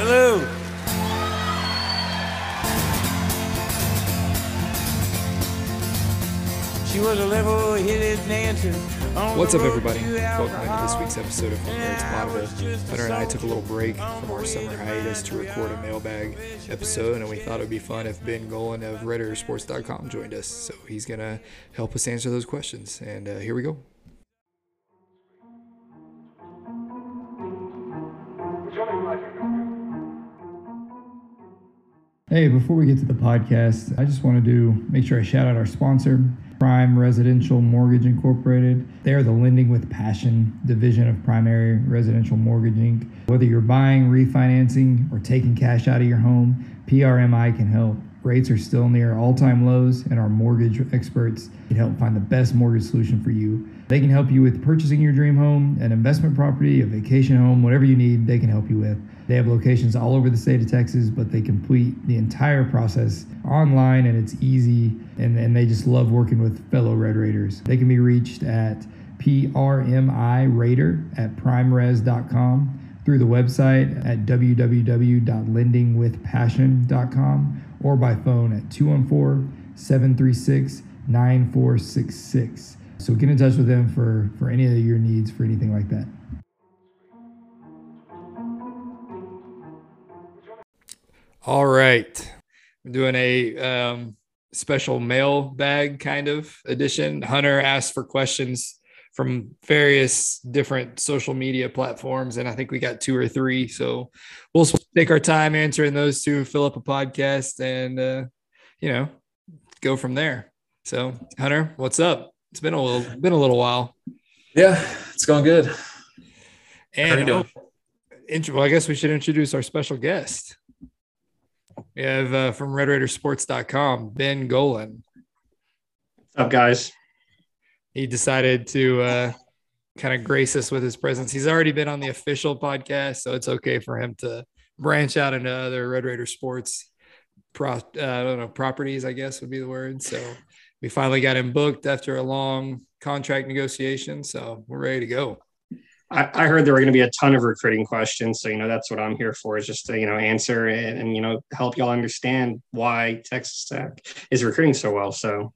Hello. She was a level-headed dancer. What's up, everybody? Welcome into this week's episode of From to Bonneville. Hunter and I took a little break from our summer hiatus to record a mailbag episode, and we thought it would be fun if Ben Golan of RedRaidersports.com joined us. So he's going to help us answer those questions. And uh, here we go. Hey, before we get to the podcast, I just want to do make sure I shout out our sponsor, Prime Residential Mortgage Incorporated. They are the lending with passion division of Primary Residential Mortgage Inc. Whether you're buying, refinancing, or taking cash out of your home, PRMI can help. Rates are still near all time lows, and our mortgage experts can help find the best mortgage solution for you. They can help you with purchasing your dream home, an investment property, a vacation home, whatever you need, they can help you with. They have locations all over the state of Texas, but they complete the entire process online and it's easy. And, and they just love working with fellow Red Raiders. They can be reached at PRMI Raider at primeres.com through the website at www.lendingwithpassion.com or by phone at 214 736 9466. So get in touch with them for, for any of your needs for anything like that. All right. I'm doing a um, special mail bag kind of edition. Hunter asked for questions from various different social media platforms, and I think we got two or three. So we'll take our time answering those two, fill up a podcast, and uh, you know, go from there. So, Hunter, what's up? It's been a little been a little while. Yeah, it's going good. And oh, well, I guess we should introduce our special guest. We have uh, from RedRaidersports.com, Ben Golan. What's up, guys? He decided to uh, kind of grace us with his presence. He's already been on the official podcast, so it's okay for him to branch out into other Red Raider Sports pro, uh, I don't know, properties, I guess would be the word. So we finally got him booked after a long contract negotiation. So we're ready to go. I, I heard there were going to be a ton of recruiting questions. So, you know, that's what I'm here for is just to, you know, answer and, and, you know, help y'all understand why Texas Tech is recruiting so well. So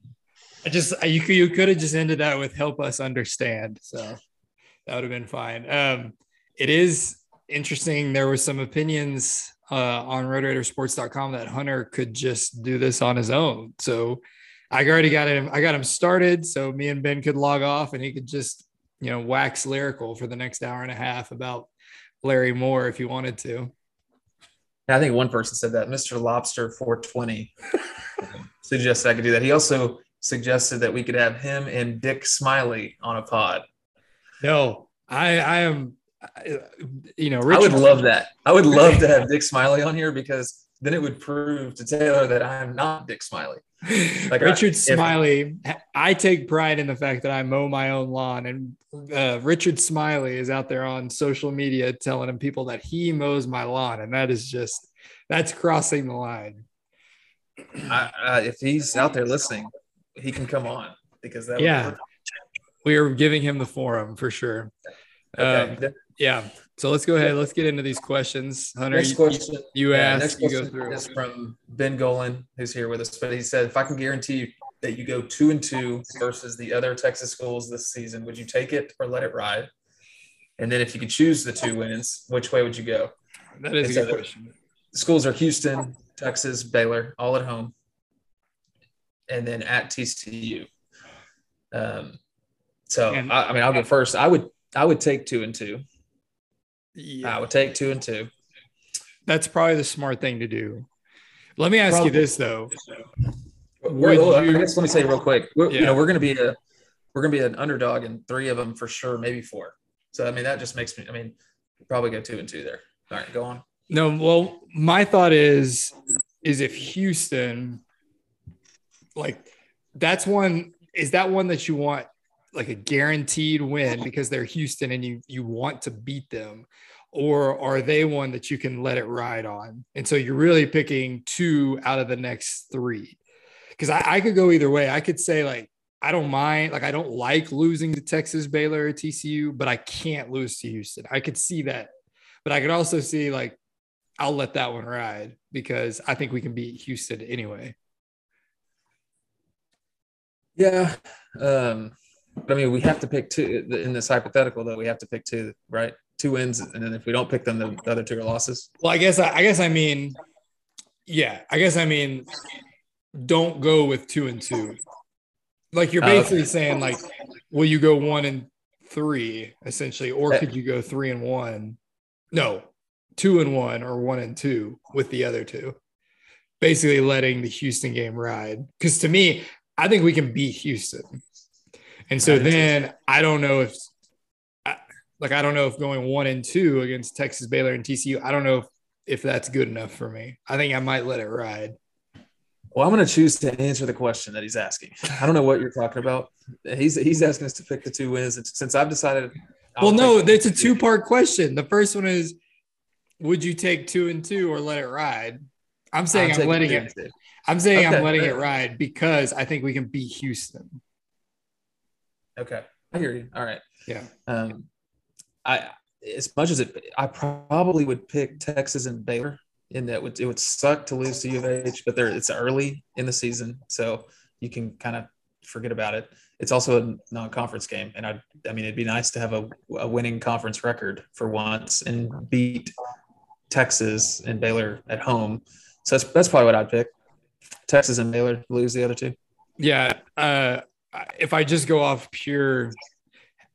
I just, you could, you could have just ended that with help us understand. So that would have been fine. Um, it is interesting. There were some opinions uh, on RedRaidersports.com that Hunter could just do this on his own. So I already got him, I got him started. So me and Ben could log off and he could just you know, wax lyrical for the next hour and a half about Larry Moore if you wanted to. I think one person said that Mr. Lobster 420 suggested I could do that. He also suggested that we could have him and Dick Smiley on a pod. No, I, I am, you know, Richard, I would love that. I would love to have Dick Smiley on here because then it would prove to Taylor that I am not Dick Smiley. Like Richard I, Smiley, if, I take pride in the fact that I mow my own lawn, and uh, Richard Smiley is out there on social media telling people that he mows my lawn, and that is just that's crossing the line. I, uh, if he's out there listening, he can come on because that yeah, we are giving him the forum for sure. Okay. Um, yeah. So let's go ahead. Let's get into these questions. Hunter, next question, you, you yeah, asked, you go through. Is from Ben Golan, who's here with us. But he said, if I can guarantee you that you go two and two versus the other Texas schools this season, would you take it or let it ride? And then if you could choose the two wins, which way would you go? That is a good question. Schools are Houston, Texas, Baylor, all at home, and then at TCU. Um, so and, I, I mean, I'll go first. I would I would take two and two. Yeah. I would take two and two. That's probably the smart thing to do. Let me ask probably. you this though. Would you, let me say real quick. Yeah. You know, we're going to be a we're going to be an underdog in three of them for sure, maybe four. So I mean, that just makes me. I mean, probably go two and two there. All right, go on. No, well, my thought is is if Houston, like, that's one. Is that one that you want like a guaranteed win because they're Houston and you you want to beat them or are they one that you can let it ride on and so you're really picking two out of the next three because I, I, could go either way i could say like i don't mind like i don't like losing to texas baylor or tcu but i can't lose to houston i could see that but i could also see like I'll let that one ride because I think we can beat Houston anyway. Yeah. Um, but I mean, we have to pick two in this hypothetical, though. We have to pick two, right? Two wins, and then if we don't pick them, the other two are losses. Well, I guess I, I guess I mean, yeah, I guess I mean, don't go with two and two. Like you're oh, basically okay. saying, like, will you go one and three essentially, or could you go three and one? No, two and one or one and two with the other two. Basically, letting the Houston game ride. Because to me, I think we can beat Houston. And so then I don't know if, like, I don't know if going one and two against Texas, Baylor, and TCU, I don't know if, if that's good enough for me. I think I might let it ride. Well, I'm going to choose to answer the question that he's asking. I don't know what you're talking about. He's he's asking us to pick the two wins. Since I've decided. I'll well, no, it's a two part question. The first one is, would you take two and two or let it ride? I'm saying I'm, I'm letting it. I'm saying okay, I'm letting it ride because I think we can beat Houston. Okay, I hear you. All right. Yeah. Um, I as much as it, I probably would pick Texas and Baylor. In that, would, it would suck to lose to U of H, but there it's early in the season, so you can kind of forget about it. It's also a non-conference game, and I, I mean, it'd be nice to have a, a winning conference record for once and beat Texas and Baylor at home. So that's that's probably what I'd pick. Texas and Baylor lose the other two. Yeah, uh, if I just go off pure,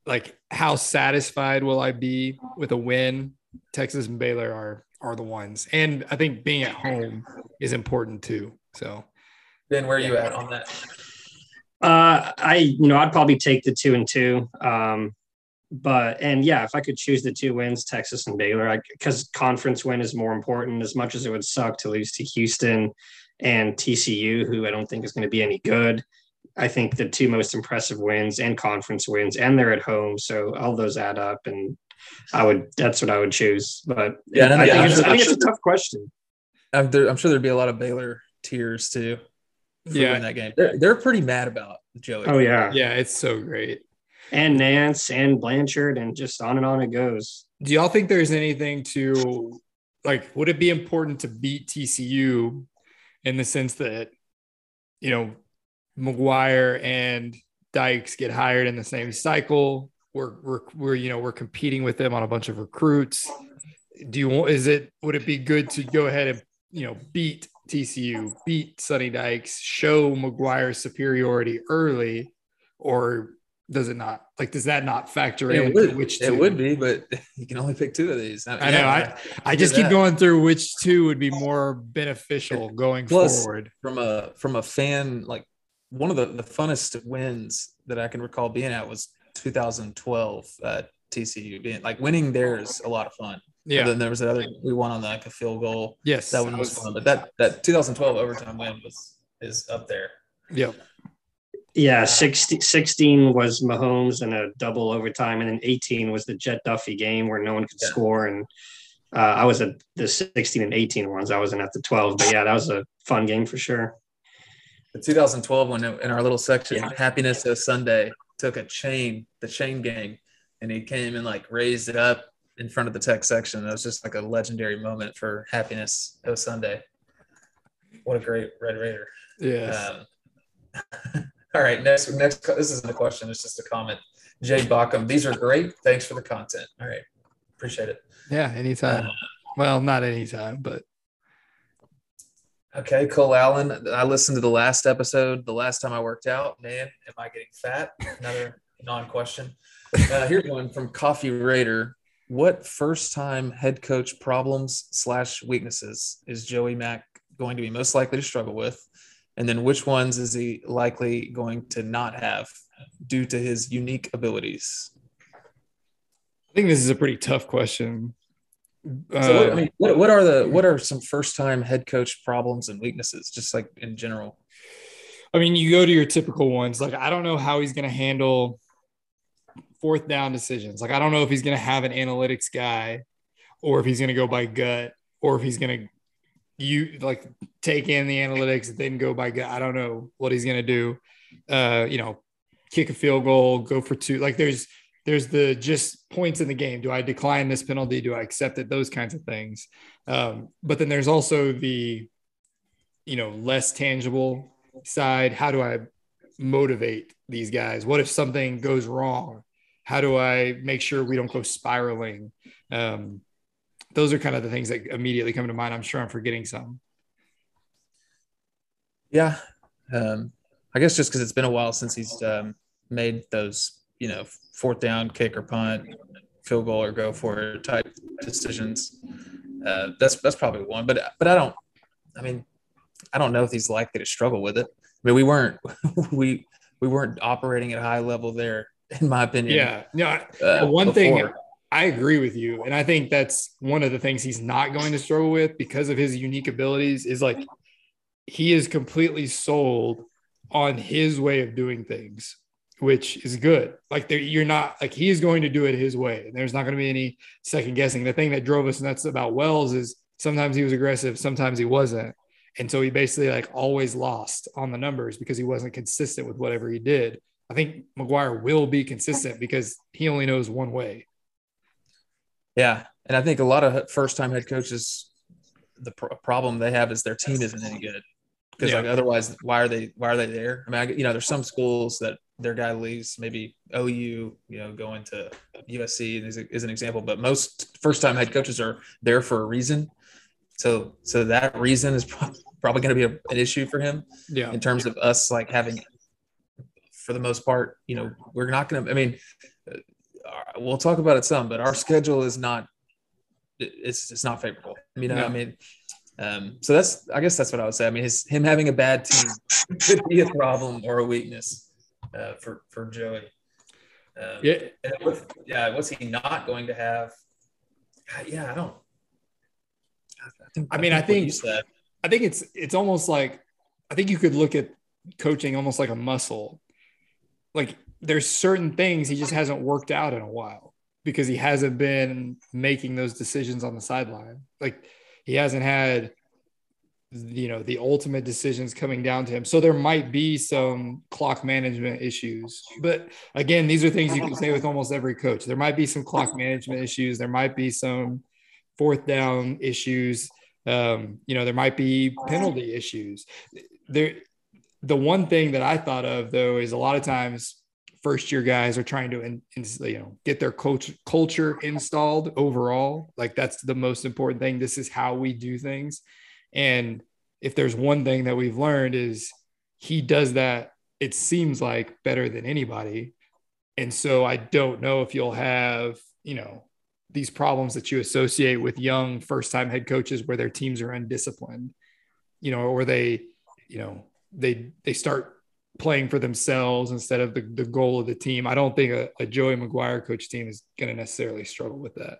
like how satisfied will I be with a win? Texas and Baylor are are the ones, and I think being at home is important too. So, Ben, where are you at on that? Uh, I you know I'd probably take the two and two. Um, but and yeah, if I could choose the two wins, Texas and Baylor, because conference win is more important. As much as it would suck to lose to Houston and TCU, who I don't think is going to be any good. I think the two most impressive wins and conference wins, and they're at home, so all those add up, and I would that's what I would choose. But yeah, I, think, it's, I think it's a tough question. I'm, there, I'm, sure there'd be a lot of Baylor tears too. yeah, in that game, they're, they're pretty mad about Joey. Oh yeah, yeah, it's so great. And Nance and Blanchard, and just on and on it goes. Do y'all think there's anything to like? Would it be important to beat TCU in the sense that you know McGuire and Dykes get hired in the same cycle. We're, we're, we're, you know, we're competing with them on a bunch of recruits. Do you want, is it, would it be good to go ahead and, you know, beat TCU, beat Sonny Dykes, show McGuire's superiority early, or does it not? Like, does that not factor it in? Would, which two? it would be, but you can only pick two of these. I, I know. I, I just keep that. going through which two would be more beneficial going Plus, forward. From a from a fan like one of the, the funnest wins that I can recall being at was 2012 at TCU. Being like winning there is a lot of fun. Yeah. And then there was another we won on like a field goal. Yes, that one was, was fun. But that that 2012 overtime win was is up there. Yep. Yeah, 16, 16 was Mahomes and a double overtime, and then 18 was the Jett Duffey game where no one could yeah. score. And uh, I was at the 16 and 18 ones. I wasn't at the 12, but yeah, that was a fun game for sure the 2012 one in our little section, yeah. Happiness of Sunday took a chain, the chain gang, and he came and like raised it up in front of the tech section. That was just like a legendary moment for Happiness of Sunday. What a great Red Raider. Yeah. Um, all right. Next, next, this isn't a question. It's just a comment. Jay Bockham, these are great. Thanks for the content. All right. Appreciate it. Yeah. Anytime. Uh, well, not anytime, but Okay, Cole Allen. I listened to the last episode. The last time I worked out, man, am I getting fat? Another non-question. Uh, here's one from Coffee Raider. What first-time head coach problems slash weaknesses is Joey Mack going to be most likely to struggle with, and then which ones is he likely going to not have due to his unique abilities? I think this is a pretty tough question uh, so what, I mean, what, what are the what are some first time head coach problems and weaknesses, just like in general? I mean, you go to your typical ones. Like, I don't know how he's going to handle fourth down decisions. Like, I don't know if he's going to have an analytics guy, or if he's going to go by gut, or if he's going to you like take in the analytics and then go by gut. I don't know what he's going to do. Uh, you know, kick a field goal, go for two. Like, there's there's the just points in the game. Do I decline this penalty? Do I accept it? Those kinds of things. Um, but then there's also the, you know, less tangible side. How do I motivate these guys? What if something goes wrong? How do I make sure we don't go spiraling? Um, those are kind of the things that immediately come to mind. I'm sure I'm forgetting some. Yeah. Um, I guess just because it's been a while since he's um, made those, you know, fourth down, kick or punt, field goal or go for it type decisions. Uh, that's that's probably one. But but I don't. I mean, I don't know if he's likely to struggle with it. I mean, we weren't we we weren't operating at a high level there, in my opinion. Yeah. No. Uh, one before. thing I agree with you, and I think that's one of the things he's not going to struggle with because of his unique abilities. Is like he is completely sold on his way of doing things, which is good. Like you're not like he's going to do it his way. and There's not going to be any second guessing. The thing that drove us nuts about Wells is sometimes he was aggressive, sometimes he wasn't. And so he basically like always lost on the numbers because he wasn't consistent with whatever he did. I think McGuire will be consistent because he only knows one way. Yeah. And I think a lot of first time head coaches, the pr- problem they have is their team isn't any good because yeah. like otherwise why are they why are they there i mean I, you know there's some schools that their guy leaves maybe ou you know going to usc is, is an example but most first time head coaches are there for a reason so so that reason is probably going to be a, an issue for him yeah in terms of us like having for the most part you know we're not going to i mean uh, we'll talk about it some but our schedule is not it's it's not favorable I mean, no. i mean um, so that's, I guess that's what I would say. I mean, his him having a bad team could be a problem or a weakness uh, for for Joey. Um, yeah. With, yeah. What's he not going to have? Yeah, I don't. I, think, I mean, I think, I think I think it's it's almost like I think you could look at coaching almost like a muscle. Like there's certain things he just hasn't worked out in a while because he hasn't been making those decisions on the sideline. Like he hasn't had you know the ultimate decisions coming down to him. So there might be some clock management issues. But again these are things you can say with almost every coach. There might be some clock management issues. There might be some fourth down issues. Um, you know there might be penalty issues. There the one thing that i thought of though is a lot of times first year guys are trying to in, in, you know get their coach culture installed overall. Like that's the most important thing. This is how we do things and if there's one thing that we've learned is he does that it seems like better than anybody and so i don't know if you'll have you know these problems that you associate with young first time head coaches where their teams are undisciplined you know or they you know they they start playing for themselves instead of the, the goal of the team. I don't think a, a Joey McGuire coach team is going to necessarily struggle with that.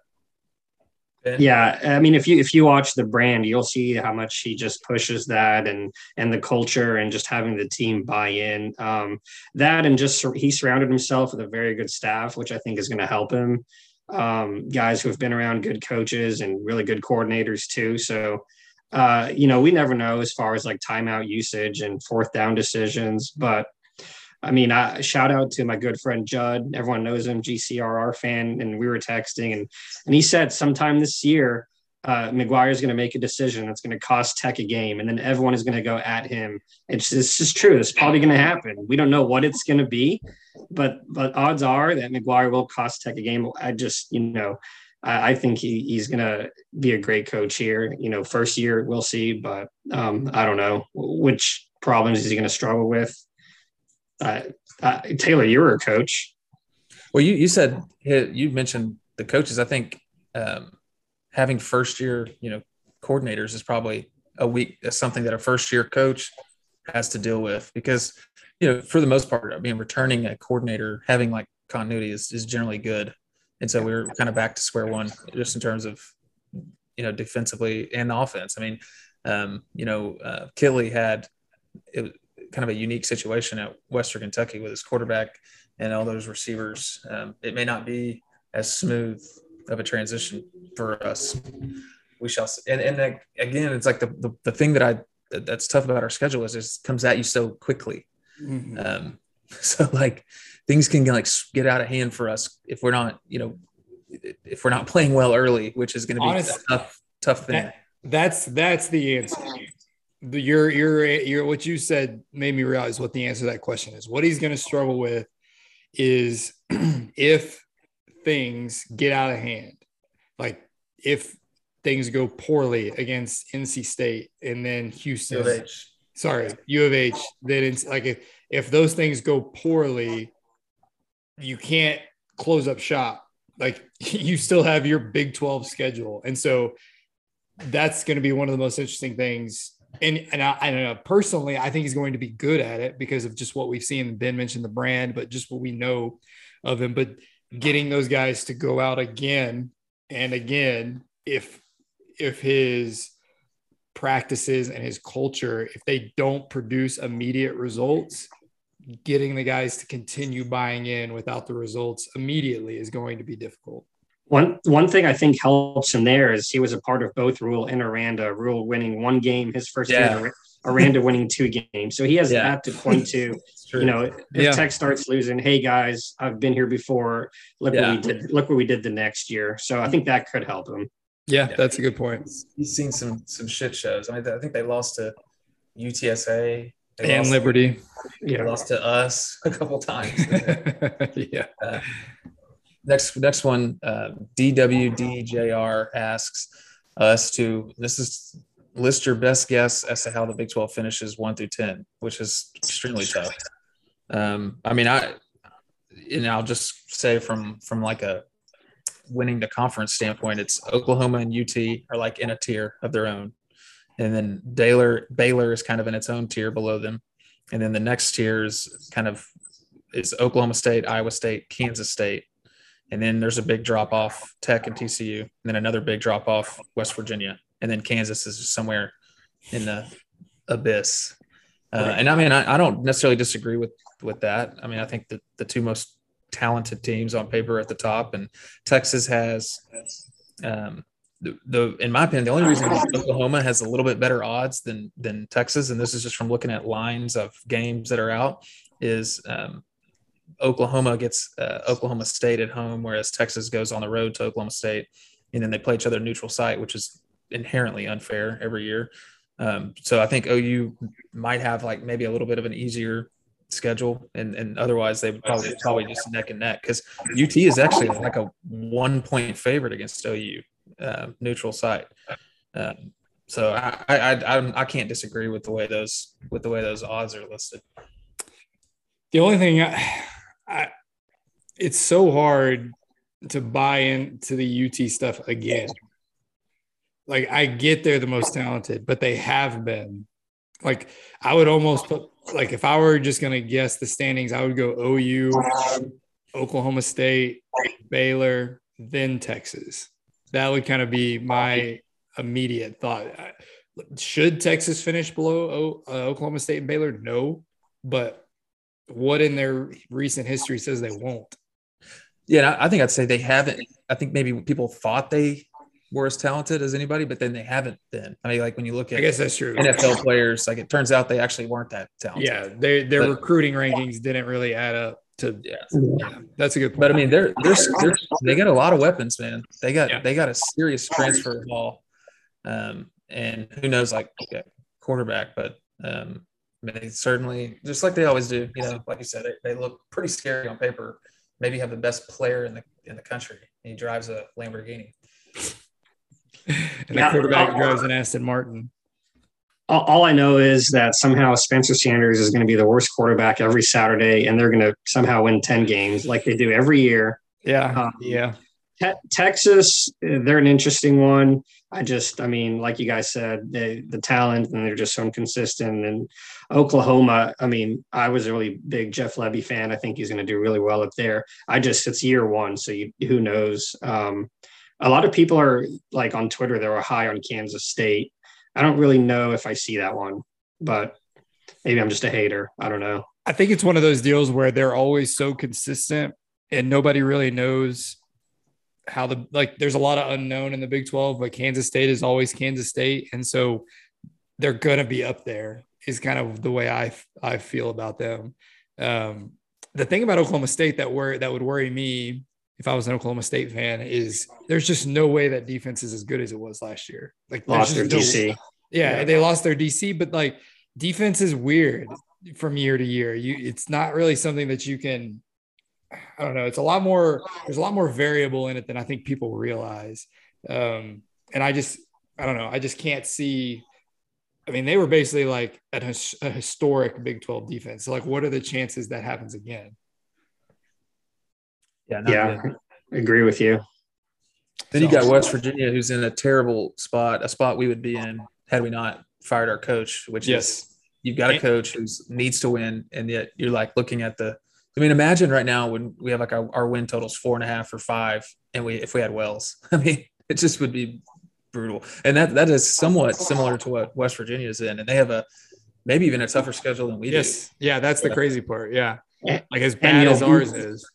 Yeah, I mean, if you if you watch the brand, you'll see how much he just pushes that and and the culture and just having the team buy in. Um, that and just he surrounded himself with a very good staff, which I think is going to help him. Um, guys who have been around good coaches and really good coordinators too. So uh, you know, we never know as far as like timeout usage and fourth down decisions. But I mean, I shout out to my good friend Judd. Everyone knows him, GCRR fan, and we were texting, and and he said sometime this year, uh, McGuire is going to make a decision that's going to cost Tech a game, and then everyone is going to go at him. It's this is true. It's probably going to happen. We don't know what it's going to be, but but odds are that McGuire will cost Tech a game. I just you know I, think he, he's going to be a great coach here. You know, first year we'll see, but um, I don't know which problems is he going to struggle with. Uh, uh, Taylor, you were a coach. Well, you you said you mentioned the coaches. I think um, having first year, you know, coordinators is probably a week something that a first year coach has to deal with because you know for the most part, I mean, returning a coordinator having like continuity is is generally good. And so we are kind of back to square one just in terms of, you know, defensively and offense. I mean, um, you know, uh, Kittley had it kind of a unique situation at Western Kentucky with his quarterback and all those receivers. Um, it may not be as smooth of a transition for us. We shall see. And, and again, it's like the, the, the thing that I, that's tough about our schedule is it comes at you so quickly. Mm-hmm. Um, So like things can like get out of hand for us if we're not, you know, if we're not playing well early, which is going to be Honestly, a tough, tough thing. That, that's that's the answer. The, your your your what you said made me realize what the answer to that question is. What he's going to struggle with is if things get out of hand, like if things go poorly against NC State and then Houston. U. Sorry, U of H. Then it's like if if those things go poorly, you can't close up shop. Like you still have your Big 12 schedule. And so that's going to be one of the most interesting things. And and I, I don't know personally, I think he's going to be good at it because of just what we've seen. Ben mentioned the brand, but just what we know of him. But getting those guys to go out again and again, if if his practices and his culture, if they don't produce immediate results, getting the guys to continue buying in without the results immediately is going to be difficult. One one thing I think helps him there is he was a part of both Rhule and Aranda. Rhule winning one game his first yeah. year, Aranda winning two games. So he has yeah. that to point to. you know, if yeah. Tech starts losing, hey guys, I've been here before. Look yeah. what we did. Look what we did the next year. So I think that could help him. Yeah, yeah. that's a good point. He's seen some some shit shows. I mean, I think they lost to UTSA they and Liberty. To, yeah, lost to us a couple times. yeah. Uh, next, next one. Uh, DWDJR asks us to. This is list your best guess as to how the Big Twelve finishes one through ten, which is extremely tough. Um, I mean, I and I'll just say from from like a winning the conference standpoint, it's Oklahoma and UT are like in a tier of their own and then Baylor Baylor is kind of in its own tier below them, and then the next tier is kind of is Oklahoma State, Iowa State, Kansas State, and then there's a big drop off Tech and TCU, and then another big drop off West Virginia, and then Kansas is somewhere in the abyss. Uh, and I mean, I, I, don't necessarily disagree with with that. I mean, I think that the two most talented teams on paper at the top, and Texas has um, the, the in my opinion, the only reason Oklahoma has a little bit better odds than than Texas, and this is just from looking at lines of games that are out, is um, Oklahoma gets uh, Oklahoma State at home, whereas Texas goes on the road to Oklahoma State, and then they play each other neutral site, which is inherently unfair every year. Um, so I think OU might have like maybe a little bit of an easier schedule, and and otherwise they would probably probably just neck and neck because UT is actually like a one point favorite against OU uh, neutral site. Um, so I, I, I I can't disagree with the way those with the way those odds are listed. The only thing I it's so hard to buy into the UT stuff again. Like I get they're the most talented, but they have been. Like I would almost put like if I were just gonna guess the standings, I would go OU, Oklahoma State, Baylor, then Texas. That would kind of be my immediate thought. Should Texas finish below uh, Oklahoma State and Baylor? No, but what in their recent history says they won't? Yeah, I think I'd say they haven't. I think maybe people thought they were as talented as anybody, but then they haven't been. I mean, like when you look at I guess that's true. NFL players, like it turns out they actually weren't that talented. Yeah, they, their but, recruiting rankings didn't really add up to yeah. yeah. that's a good point. But I mean, they're, they're, they're they got a lot of weapons, man. They got yeah. they got a serious transfer ball, um, and who knows, like yeah, quarterback, but um, they certainly just like they always do. You know, like you said, they, they look pretty scary on paper. Maybe have the best player in the in the country. he drives a Lamborghini. and the quarterback drives an Aston Martin all I know is that somehow Spencer Sanders is going to be the worst quarterback every Saturday, and they're going to somehow win ten games like they do every year. Yeah, um, yeah. Te- Texas, they're an interesting one. I just, I mean, like you guys said, they, the talent and they're just so inconsistent. And Oklahoma, I mean, I was a really big Jeff Lebby fan. I think he's going to do really well up there. I just, it's year one, so you, who knows? Um, a lot of people are like on Twitter, they were high on Kansas State. I don't really know if I see that one, but maybe I'm just a hater. I don't know. I think it's one of those deals where they're always so consistent and nobody really knows how the like there's a lot of unknown in the Big 12, but Kansas State is always Kansas State. And so they're gonna be up there, is kind of the way I I feel about them. Um, the thing about Oklahoma State that were that would worry me if I was an Oklahoma State fan is there's just no way that defense is as good as it was last year. Like lost their no, DC. Yeah, yeah, they lost their DC, but like defense is weird from year to year. You it's not really something that you can I don't know. It's a lot more there's a lot more variable in it than I think people realize. Um and I just I don't know. I just can't see I mean, they were basically like a, a historic Big 12 defense. So like, what are the chances that happens again? Yeah, yeah, good. agree with you. Then you got West Virginia, who's in a terrible spot, a spot we would be in had we not fired our coach. Which yes, is you've got a coach who needs to win, and yet you're like looking at the. I mean, imagine right now when we have like our, our win totals four and a half or five, and we if we had Wells, I mean, it just would be brutal. And that that is somewhat similar to what West Virginia is in, and they have a maybe even a tougher schedule than we yes. do. Yeah, that's the crazy part. Yeah, like as bad as ours is.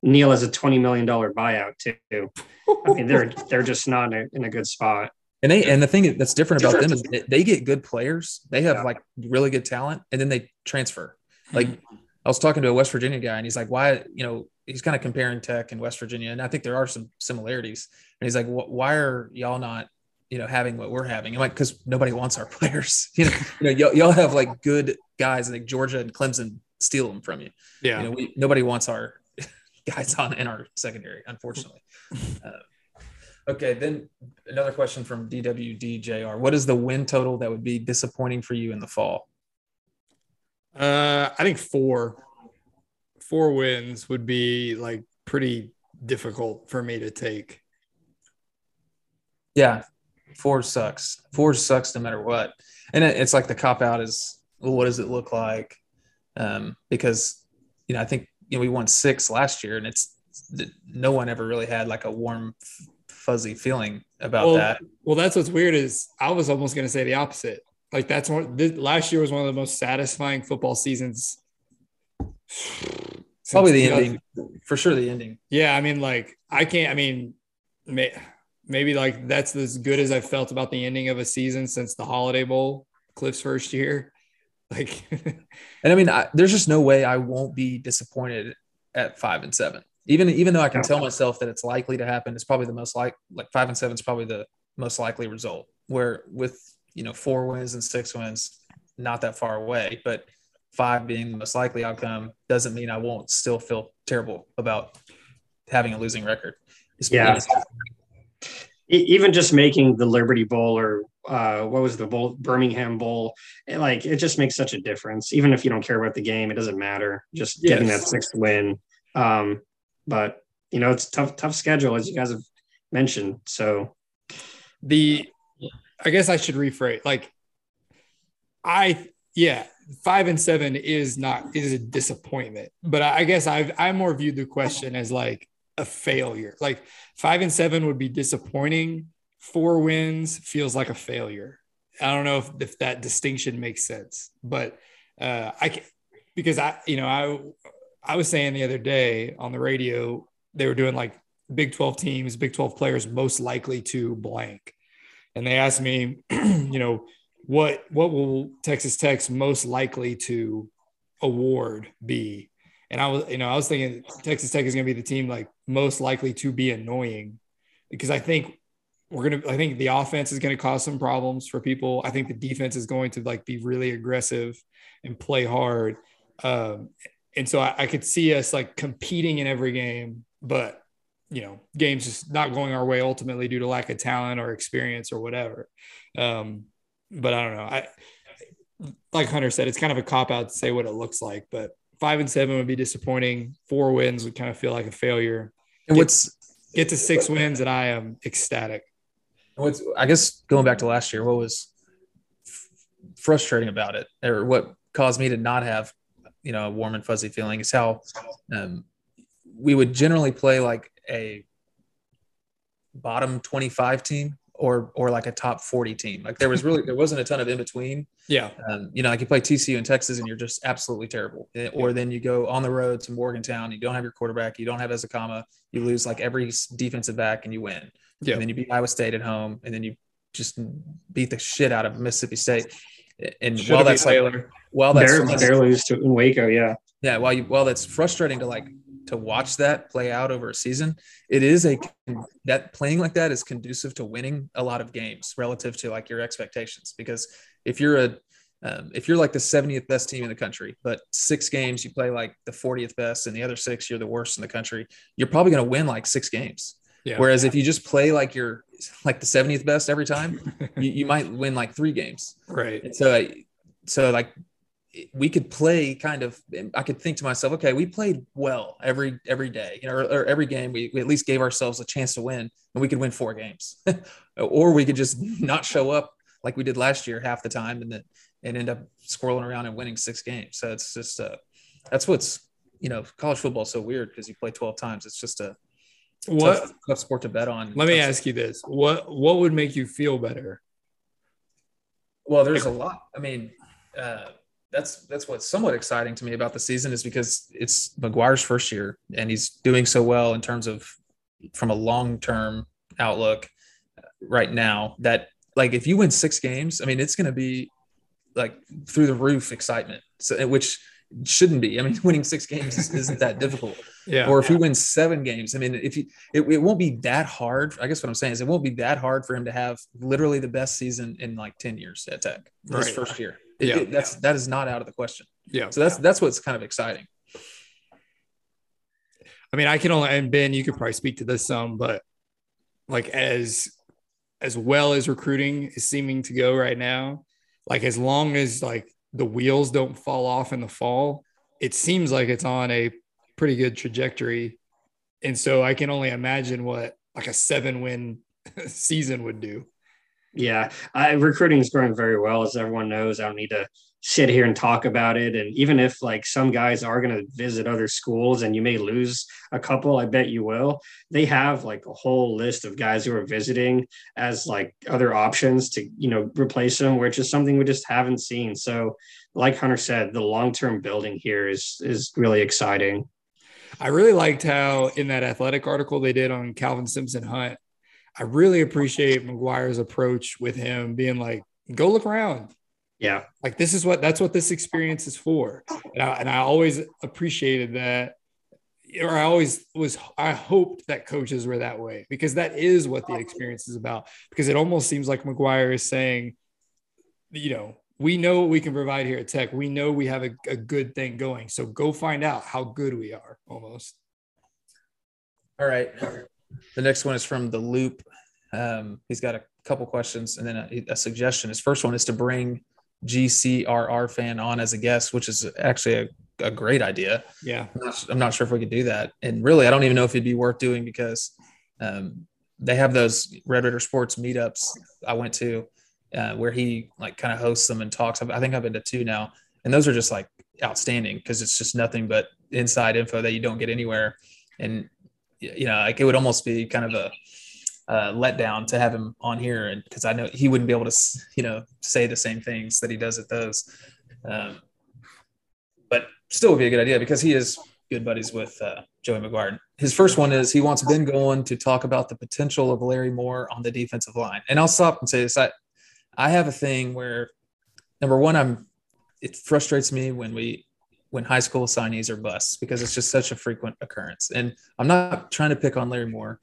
Neal has a twenty million dollar buyout too. I mean, they're they're just not in a, in a good spot. And they and the thing that's different about them is they get good players. They have yeah. like really good talent, and then they transfer. Like mm-hmm. I was talking to a West Virginia guy, and he's like, "Why? You know, he's kind of comparing Tech and West Virginia, and I think there are some similarities. And he's like, "Why are y'all not, you know, having what we're having?" I'm like, "Because nobody wants our players. you know, you know, y'all, y'all have like good guys, like Georgia and Clemson steal them from you. Yeah, you know, we, nobody wants our guys on in our secondary, unfortunately. Uh, okay, then another question from DWDJR. What is the win total that would be disappointing for you in the fall? Uh, I think four. Four wins would be like pretty difficult for me to take. Yeah, four sucks. Four sucks no matter what. And it's like the cop out is well, what does it look like? Um, because you know, I think you know we won six last year, and it's no one ever really had like a warm, fuzzy feeling about well, that. Well, that's what's weird is I was almost going to say the opposite. Like that's one. This, last year was one of the most satisfying football seasons. Probably the ending, for sure. The ending. Yeah, I mean, like I can't. I mean, may, maybe like that's as good as I've felt about the ending of a season since the Holiday Bowl, Kliff's first year. Like, and I mean, I, there's just no way I won't be disappointed at five and seven. Even even though I can tell myself that it's likely to happen, it's probably the most like like five and seven is probably the most likely result. Where with you know four wins and six wins, not that far away, but five being the most likely outcome doesn't mean I won't still feel terrible about having a losing record. Yeah. Even just making the Liberty Bowl or uh, what was the bowl, Birmingham Bowl, it, like it just makes such a difference. Even if you don't care about the game, it doesn't matter. Just yes. getting that sixth win. Um, but you know, it's tough, tough schedule as you guys have mentioned. So the, I guess I should rephrase. Like, I yeah, five and seven is not is a disappointment, but I guess I've I more viewed the question as like a failure. Like five and seven would be disappointing four wins feels like a failure. I don't know if, if that distinction makes sense, but uh, I because I, you know, I, I was saying the other day on the radio, they were doing like Big 12 teams, Big 12 players most likely to blank. And they asked me, you know, what, what will Texas Tech's most likely to award be? And I was, you know, I was thinking Texas Tech is going to be the team like most likely to be annoying because I think we're gonna. I think the offense is going to cause some problems for people. I think the defense is going to like be really aggressive and play hard. Um, and so I, I could see us like competing in every game, but you know, games just not going our way ultimately due to lack of talent or experience or whatever. Um, but I don't know. I like Hunter said, it's kind of a cop out to say what it looks like, but five and seven would be disappointing. Four wins would kind of feel like a failure. And what's get to six wins, and I am ecstatic what's I guess going back to last year, what was f- frustrating about it, or what caused me to not have you know a warm and fuzzy feeling, is how um, we would generally play like a bottom 25 team or or like a top 40 team. Like there was really there wasn't a ton of in between. Yeah. Um, you know, like you play TCU in Texas and you're just absolutely terrible. Eh, or then you go on the road to Morgantown, you don't have your quarterback, you don't have Ezukanma, you lose like every defensive back and you win. Yeah. And then you beat Iowa State at home, and then you just beat the shit out of Mississippi State. And Should while that's like, while that's Bear, Bear lose to in Waco, yeah. yeah, while you while that's frustrating to like to watch that play out over a season, it is a that playing like that is conducive to winning a lot of games relative to like your expectations. Because if you're a um, if you're like the 70th best team in the country, but six games you play like the 40th best, and the other six you're the worst in the country, you're probably going to win like six games. Yeah. Whereas if you just play like you're like the 70th best every time, you, you might win like three games. Right. And so, so like we could play kind of i could think to myself okay we played well every every day you know or, or every game we, we, at least gave ourselves a chance to win and we could win four games. Or we could just not show up like we did last year half the time and then and end up squirreling around and winning six games. So it's just uh that's what's you know college football is so weird because you play 12 times. It's just a what tough, tough sport to bet on. Let me ask you this. What what would make you feel better? Well there's a lot. I mean uh that's that's what's somewhat exciting to me about the season is because it's McGuire's first year and he's doing so well in terms of from a long term outlook uh, right now that like if you win six games, I mean it's going to be like through the roof excitement. So which shouldn't be. I mean, winning six games isn't that difficult. Yeah. Or if yeah. you win seven games, I mean, if you, it, it won't be that hard. I guess what I'm saying is it won't be that hard for him to have literally the best season in like 10 years at Tech, his right. first year. It, yeah. It, that's, that is not out of the question. Yeah. So that's, that's what's kind of exciting. I mean, I can only, and Ben, you could probably speak to this some, but like as, as well as recruiting is seeming to go right now, like as long as like the wheels don't fall off in the fall, it seems like it's on a pretty good trajectory. And so I can only imagine what like a seven win season would do. Yeah, I, recruiting is going very well, as everyone knows. I don't need to sit here and talk about it. And even if like some guys are going to visit other schools and you may lose a couple, I bet you will. They have like a whole list of guys who are visiting as like other options to, you know, replace them, which is something we just haven't seen. So, like Hunter said, the long term building here is is really exciting. I really liked how in that athletic article they did on Calvin Simpson Hunt. I really appreciate McGuire's approach with him being like, go look around yeah. Like this is what that's what this experience is for. And I, and I always appreciated that or I always was I hoped that coaches were that way because that is what the experience is about. Because it almost seems like McGuire is saying, you know, we know what we can provide here at Tech. We know we have a, a good thing going. So go find out how good we are almost. All right. The next one is from the loop. Um, he's got a couple questions and then a, a suggestion. His first one is to bring GCRR fan on as a guest, which is actually a, a great idea. Yeah. I'm not, I'm not, sure if we could do that. And really, I don't even know if it'd be worth doing because um, they have those Red Raider Sports meetups I went to uh, where he like kind of hosts them and talks. I think I've been to two now. And those are just like outstanding because it's just nothing but inside info that you don't get anywhere. And, you know, like it would almost be kind of a, uh, letdown to have him on here, and because I know he wouldn't be able to, you know, say the same things that he does at those. Um, but still would be a good idea because he is good buddies with uh, Joey McGuire. His first one is he wants Ben Golan to talk about the potential of Larry Moore on the defensive line. And I'll stop and say this: I, I have a thing where, number one, I'm. It frustrates me when we when high school signees are busts because it's just such a frequent occurrence. And I'm not trying to pick on Larry Moore.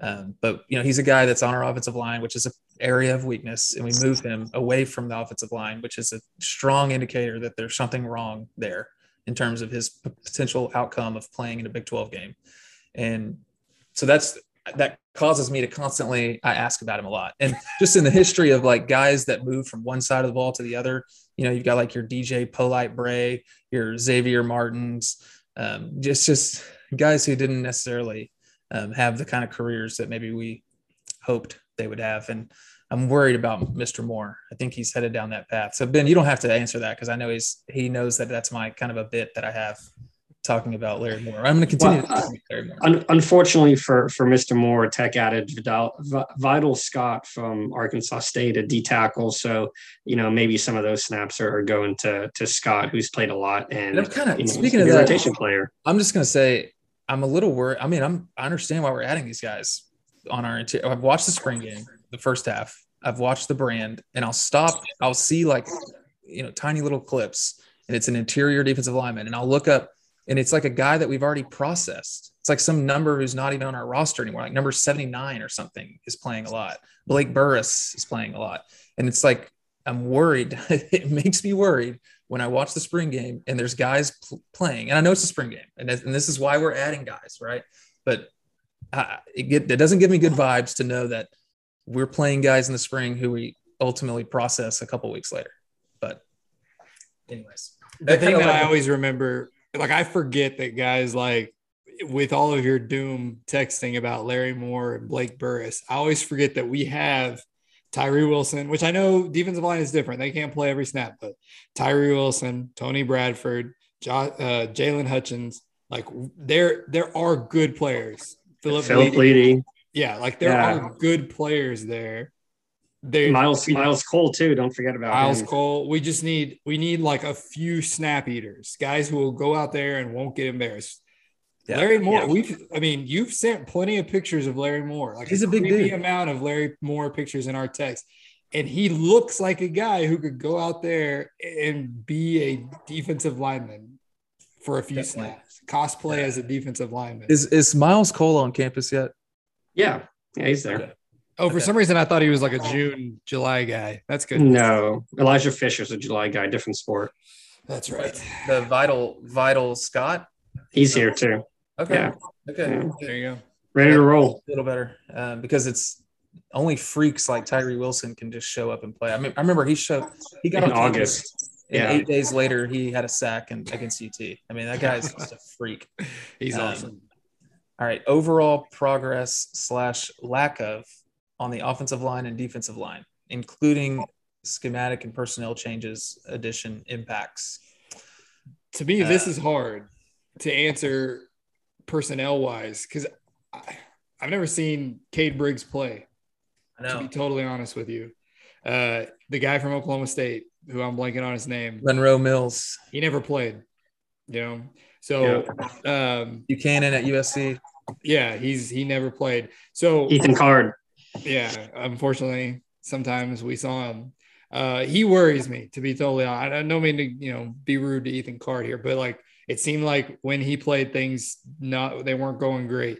Um, but you know, he's a guy that's on our offensive line, which is an area of weakness, and we move him away from the offensive line, which is a strong indicator that there's something wrong there in terms of his potential outcome of playing in a Big 12 game. And so that's that causes me to constantly I ask about him a lot. And just in the history of like guys that move from one side of the ball to the other, you know, you've got like your DJ Polite Bray, your Xavier Martins, um, just just guys who didn't necessarily um, have the kind of careers that maybe we hoped they would have. And I'm worried about Mr. Moore. I think he's headed down that path. So Ben, you don't have to answer that because I know he's he knows that that's my kind of a bit that I have talking about Larry Moore. I'm going to continue well, Larry Moore. Un- unfortunately for for Mr. Moore, Tech added Vidal, v- Vital Scott from Arkansas State, a D tackle. So you know maybe some of those snaps are, going to to Scott, who's played a lot and, and kind of you know, speaking of that rotation player. I'm just going to say I'm a little worried. I mean, I'm I understand why we're adding these guys on our. Interior. I've watched the spring game, the first half. I've watched the brand, and I'll stop. I'll see like you know tiny little clips, and it's an interior defensive lineman, and I'll look up and it's like a guy that we've already processed. It's like some number who's not even on our roster anymore, like number 79 or something is playing a lot. Blake Burris is playing a lot. And it's like, I'm worried. it makes me worried when I watch the spring game and there's guys pl- playing. And I know it's a spring game, and, and this is why we're adding guys, right? But uh, it, get, it doesn't give me good vibes to know that we're playing guys in the spring who we ultimately process a couple weeks later. But, anyways, the thing that I always remember, like I forget that guys like with all of your doom texting about Larry Moore and Blake Burris, I always forget that we have Tyree Wilson, which I know defensive line is different. They can't play every snap, but Tyree Wilson, Tony Bradford, jo- uh, Jaylon Hutchings, like there, there are good players. Philip, Philip Blidi. Yeah, like there yeah. are good players there. They, Myles Myles Cole too. Don't forget about Myles him. Cole. We just need we need like a few snap eaters, guys who will go out there and won't get embarrassed. Yeah. Larry Moore, yeah. we've I mean, you've sent plenty of pictures of Larry Moore. Like he's a, a big dude. amount of Larry Moore pictures in our text. And he looks like a guy who could go out there and be a defensive lineman for a few Definitely. snaps. Cosplay yeah. as a defensive lineman. Is is Myles Cole on campus yet? Yeah. Yeah, he's there. Oh, for okay. some reason I thought he was like a June, July guy. That's good. No, Elijah Fisher's a July guy, different sport. That's right. The Vidal, Vidal Scott. He's here too. Okay. Yeah. Okay. Yeah. There you go. Ready to roll. A little better um, because it's only freaks like Tyree Wilson can just show up and play. I mean, I remember he showed he got in August. And yeah. eight days later, he had a sack and against UT. I mean, that guy's just a freak. He's um, awesome. All right. Overall progress slash lack of on the offensive line and defensive line, including schematic and personnel changes, addition impacts. To me, uh, this is hard to answer personnel wise because I've never seen Cade Briggs play. To be totally honest with you, uh, the guy from Oklahoma State, who I'm blanking on his name, Monroe Mills, he never played. You know, so yeah. um, Buchanan at USC. Yeah, he's he never played. So Ethan Carde. Yeah, unfortunately, sometimes we saw him. Uh, he worries me to be totally honest. I don't mean to you know be rude to Ethan Carde here, but like it seemed like when he played things not they weren't going great.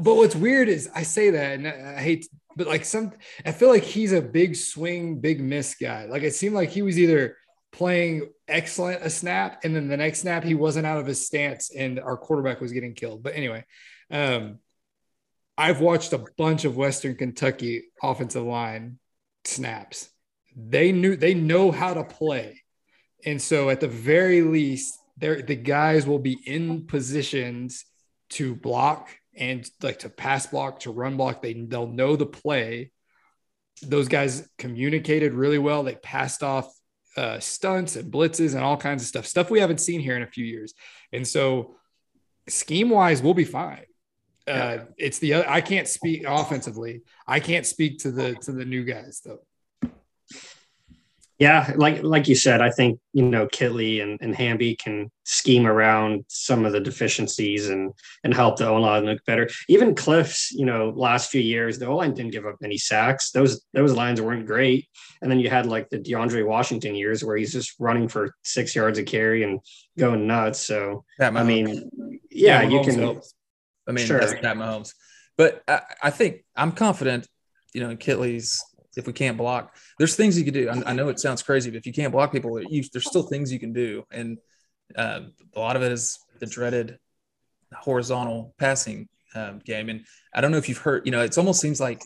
But what's weird is I say that and I hate but like some I feel like he's a big swing, big miss guy. Like it seemed like he was either playing excellent a snap and then the next snap he wasn't out of his stance and our quarterback was getting killed. But anyway, um I've watched a bunch of Western Kentucky offensive line snaps. They knew they know how to play. And so at the very least, they're, the guys will be in positions to block and like to pass block, to run block. They, they'll know the play. Those guys communicated really well. They passed off uh, stunts and blitzes and all kinds of stuff, stuff we haven't seen here in a few years. And so, scheme wise, we'll be fine. Uh, it's the I can't speak offensively. I can't speak to the to the new guys though. Yeah, like like you said, I think you know Kittley and, and Hamby can scheme around some of the deficiencies and and help the O line look better. Even Kliff's, you know, last few years, the O line didn't give up any sacks. Those those lines weren't great. And then you had like the DeAndre Washington years where he's just running for six yards a carry and going nuts. So I mean, yeah, yeah you can. Helps. I mean, sure. that's Pat Mahomes. But I, I think I'm confident, you know, in Kittley's if we can't block, there's things you can do. I, I know it sounds crazy, but if you can't block people, you, there's still things you can do. And uh, a lot of it is the dreaded horizontal passing um, game. And I don't know if you've heard, you know, it almost seems like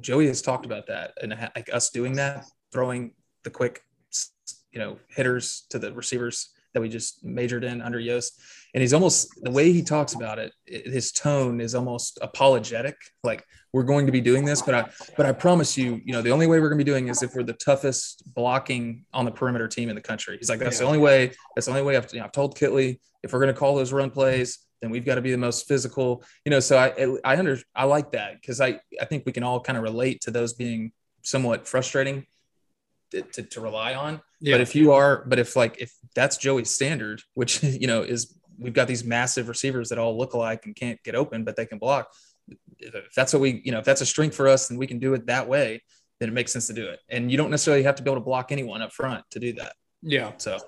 Joey has talked about that and like us doing that, throwing the quick, you know, hitters to the receivers that we just majored in under Yost. And he's almost the way he talks about it, his tone is almost apologetic. Like we're going to be doing this, but I but I promise you, you know, the only way we're going to be doing is if we're the toughest blocking on the perimeter team in the country. He's like, that's yeah. the only way. That's the only way. I've, you know, I've told Kittley, if we're going to call those run plays, then we've got to be the most physical. You know, so I I under I like that because I I think we can all kind of relate to those being somewhat frustrating to, to, rely on. Yeah. But if you are, but if like if that's Joey's standard, which you know is we've got these massive receivers that all look alike and can't get open, but they can block. If that's what we, you know, if that's a strength for us and we can do it that way, then it makes sense to do it. And you don't necessarily have to be able to block anyone up front to do that. Yeah. So,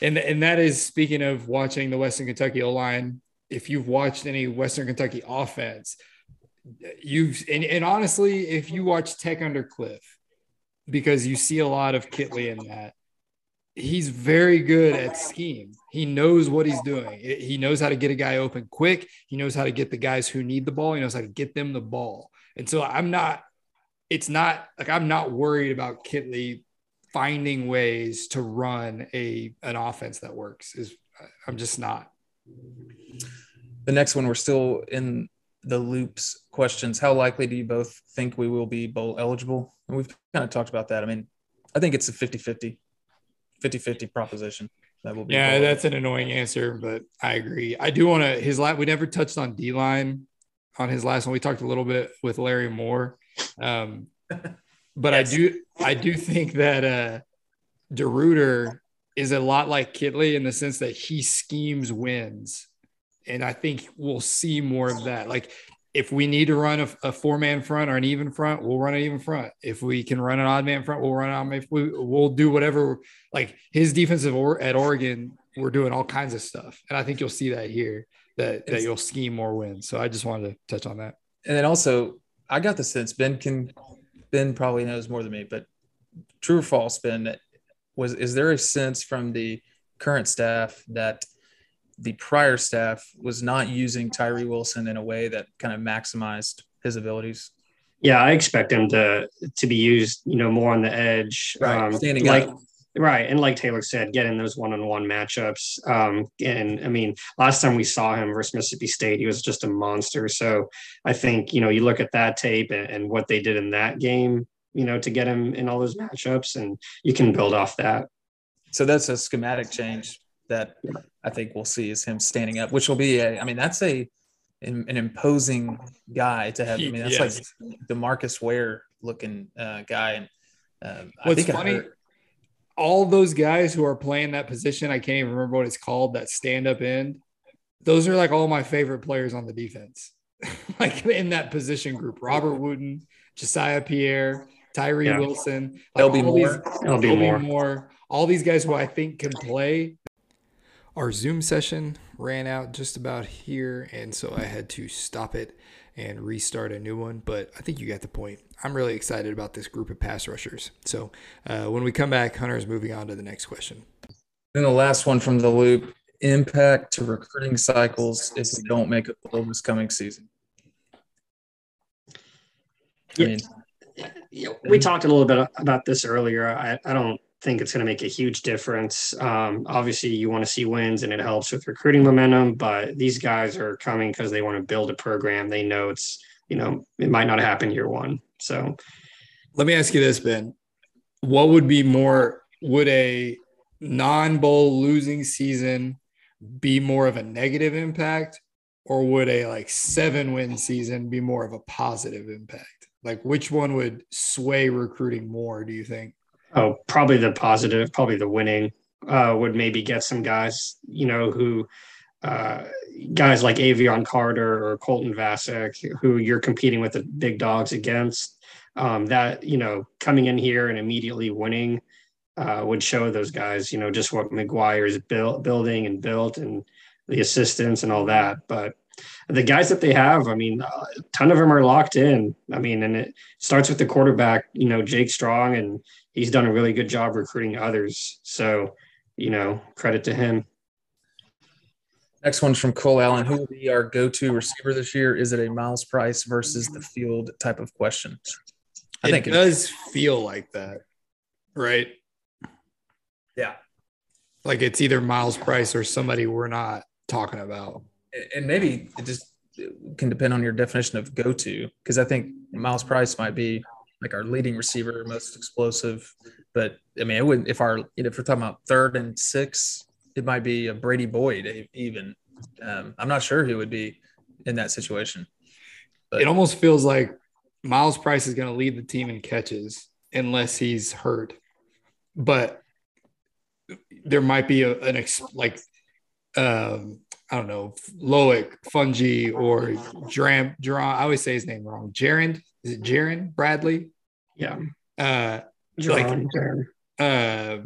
And and that is speaking of watching the Western Kentucky O line. If you've watched any Western Kentucky offense, you've and, and honestly, if you watch Tech under Kliff, because you see a lot of Kittley in that, he's very good at scheme. He knows what he's doing. He knows how to get a guy open quick. He knows how to get the guys who need the ball. He knows how to get them the ball. And so I'm not, it's not like I'm not worried about Kittley finding ways to run a an offense that works. Is I'm just not. The next one, we're still in the loops questions. How likely do you both think we will be bowl eligible? And we've kind of talked about that. I mean, I think it's a 50 50 50-50 proposition. That will be yeah, that's an annoying answer, but I agree. I do want to his last. We never touched on D line on his last one. We talked a little bit with Larry Moore, um, but yes. I do I do think that uh, DeRuyter is a lot like Kittley in the sense that he schemes wins, and I think we'll see more of that. Like if we need to run a, a four man front or an even front, we'll run an even front. If we can run an odd man front, we'll run odd. If we, we'll do whatever. Like his defensive or, at Oregon, we're doing all kinds of stuff, and I think you'll see that here that that you'll scheme more wins. So I just wanted to touch on that. And then also, I got the sense Ben can Ben probably knows more than me, but true or false, Ben, was is there a sense from the current staff that the prior staff was not using Tyree Wilson in a way that kind of maximized his abilities. Yeah, I expect him to to be used, you know, more on the edge, right, um, standing like, up. Right, and like Taylor said, getting those one-on-one matchups. Um, and I mean, last time we saw him versus Mississippi State, he was just a monster. So I think you know, you look at that tape and, and what they did in that game, you know, to get him in all those matchups, and you can build off that. So that's a schematic change that I think we'll see is him standing up, which will be a, I mean, that's a an, an imposing guy to have. I mean, that's yes. like the Marcus Ware looking uh, guy. And um, what's funny, all those guys who are playing that position, I can't even remember what it's called, that stand up end. Those are like all my favorite players on the defense, like in that position group. Robert Wooten, Josiah Pierre, Tyree yeah. Wilson. Like There'll be more. These, There'll be more. more. All these guys who I think can play our Zoom session ran out just about here, and so I had to stop it and restart a new one. But I think you got the point. I'm really excited about this group of pass rushers. So uh, when we come back, Hunter's moving on to the next question. Then the last one from the loop impact to recruiting cycles if we don't make a bowl this coming season. Yeah. I mean, yeah, we talked a little bit about this earlier. I, I don't think it's going to make a huge difference. Um, obviously, you want to see wins and it helps with recruiting momentum, but these guys are coming because they want to build a program. They know it's, you know, it might not happen year one. So let me ask you this, Ben. What would be more, would a non bowl losing season be more of a negative impact or would a like seven win season be more of a positive impact? Like which one would sway recruiting more, do you think? Oh, probably the positive, probably the winning uh, would maybe get some guys, you know, who uh, guys like Avion Carter or Colton Vasek, who you're competing with the big dogs against. Um, that you know, coming in here and immediately winning uh, would show those guys, you know, just what McGuire's built, building and built, and the assistants and all that. But the guys that they have, I mean, a ton of them are locked in. I mean, and it starts with the quarterback, you know, Jake Strong, and he's done a really good job recruiting others. So, you know, credit to him. Next one's from Cole Allen. Who will be our go-to receiver this year? Is it a Myles Price versus the field type of question? I it think does it does feel like that, right? Yeah. Like it's either Myles Price or somebody we're not talking about. And maybe it just can depend on your definition of go-to because I think Myles Price might be like our leading receiver, most explosive. But I mean, it wouldn't if our you know, if we're talking about third and six, it might be a Brady Boyd even. Um, I'm not sure who would be in that situation. But. It almost feels like Myles Price is going to lead the team in catches unless he's hurt. But there might be a, an ex, like um, I don't know, Loic, Fouonji, or Dram, Dram, I always say his name wrong. Jerand, is it Jaron Bradley? Yeah. Uh, like uh,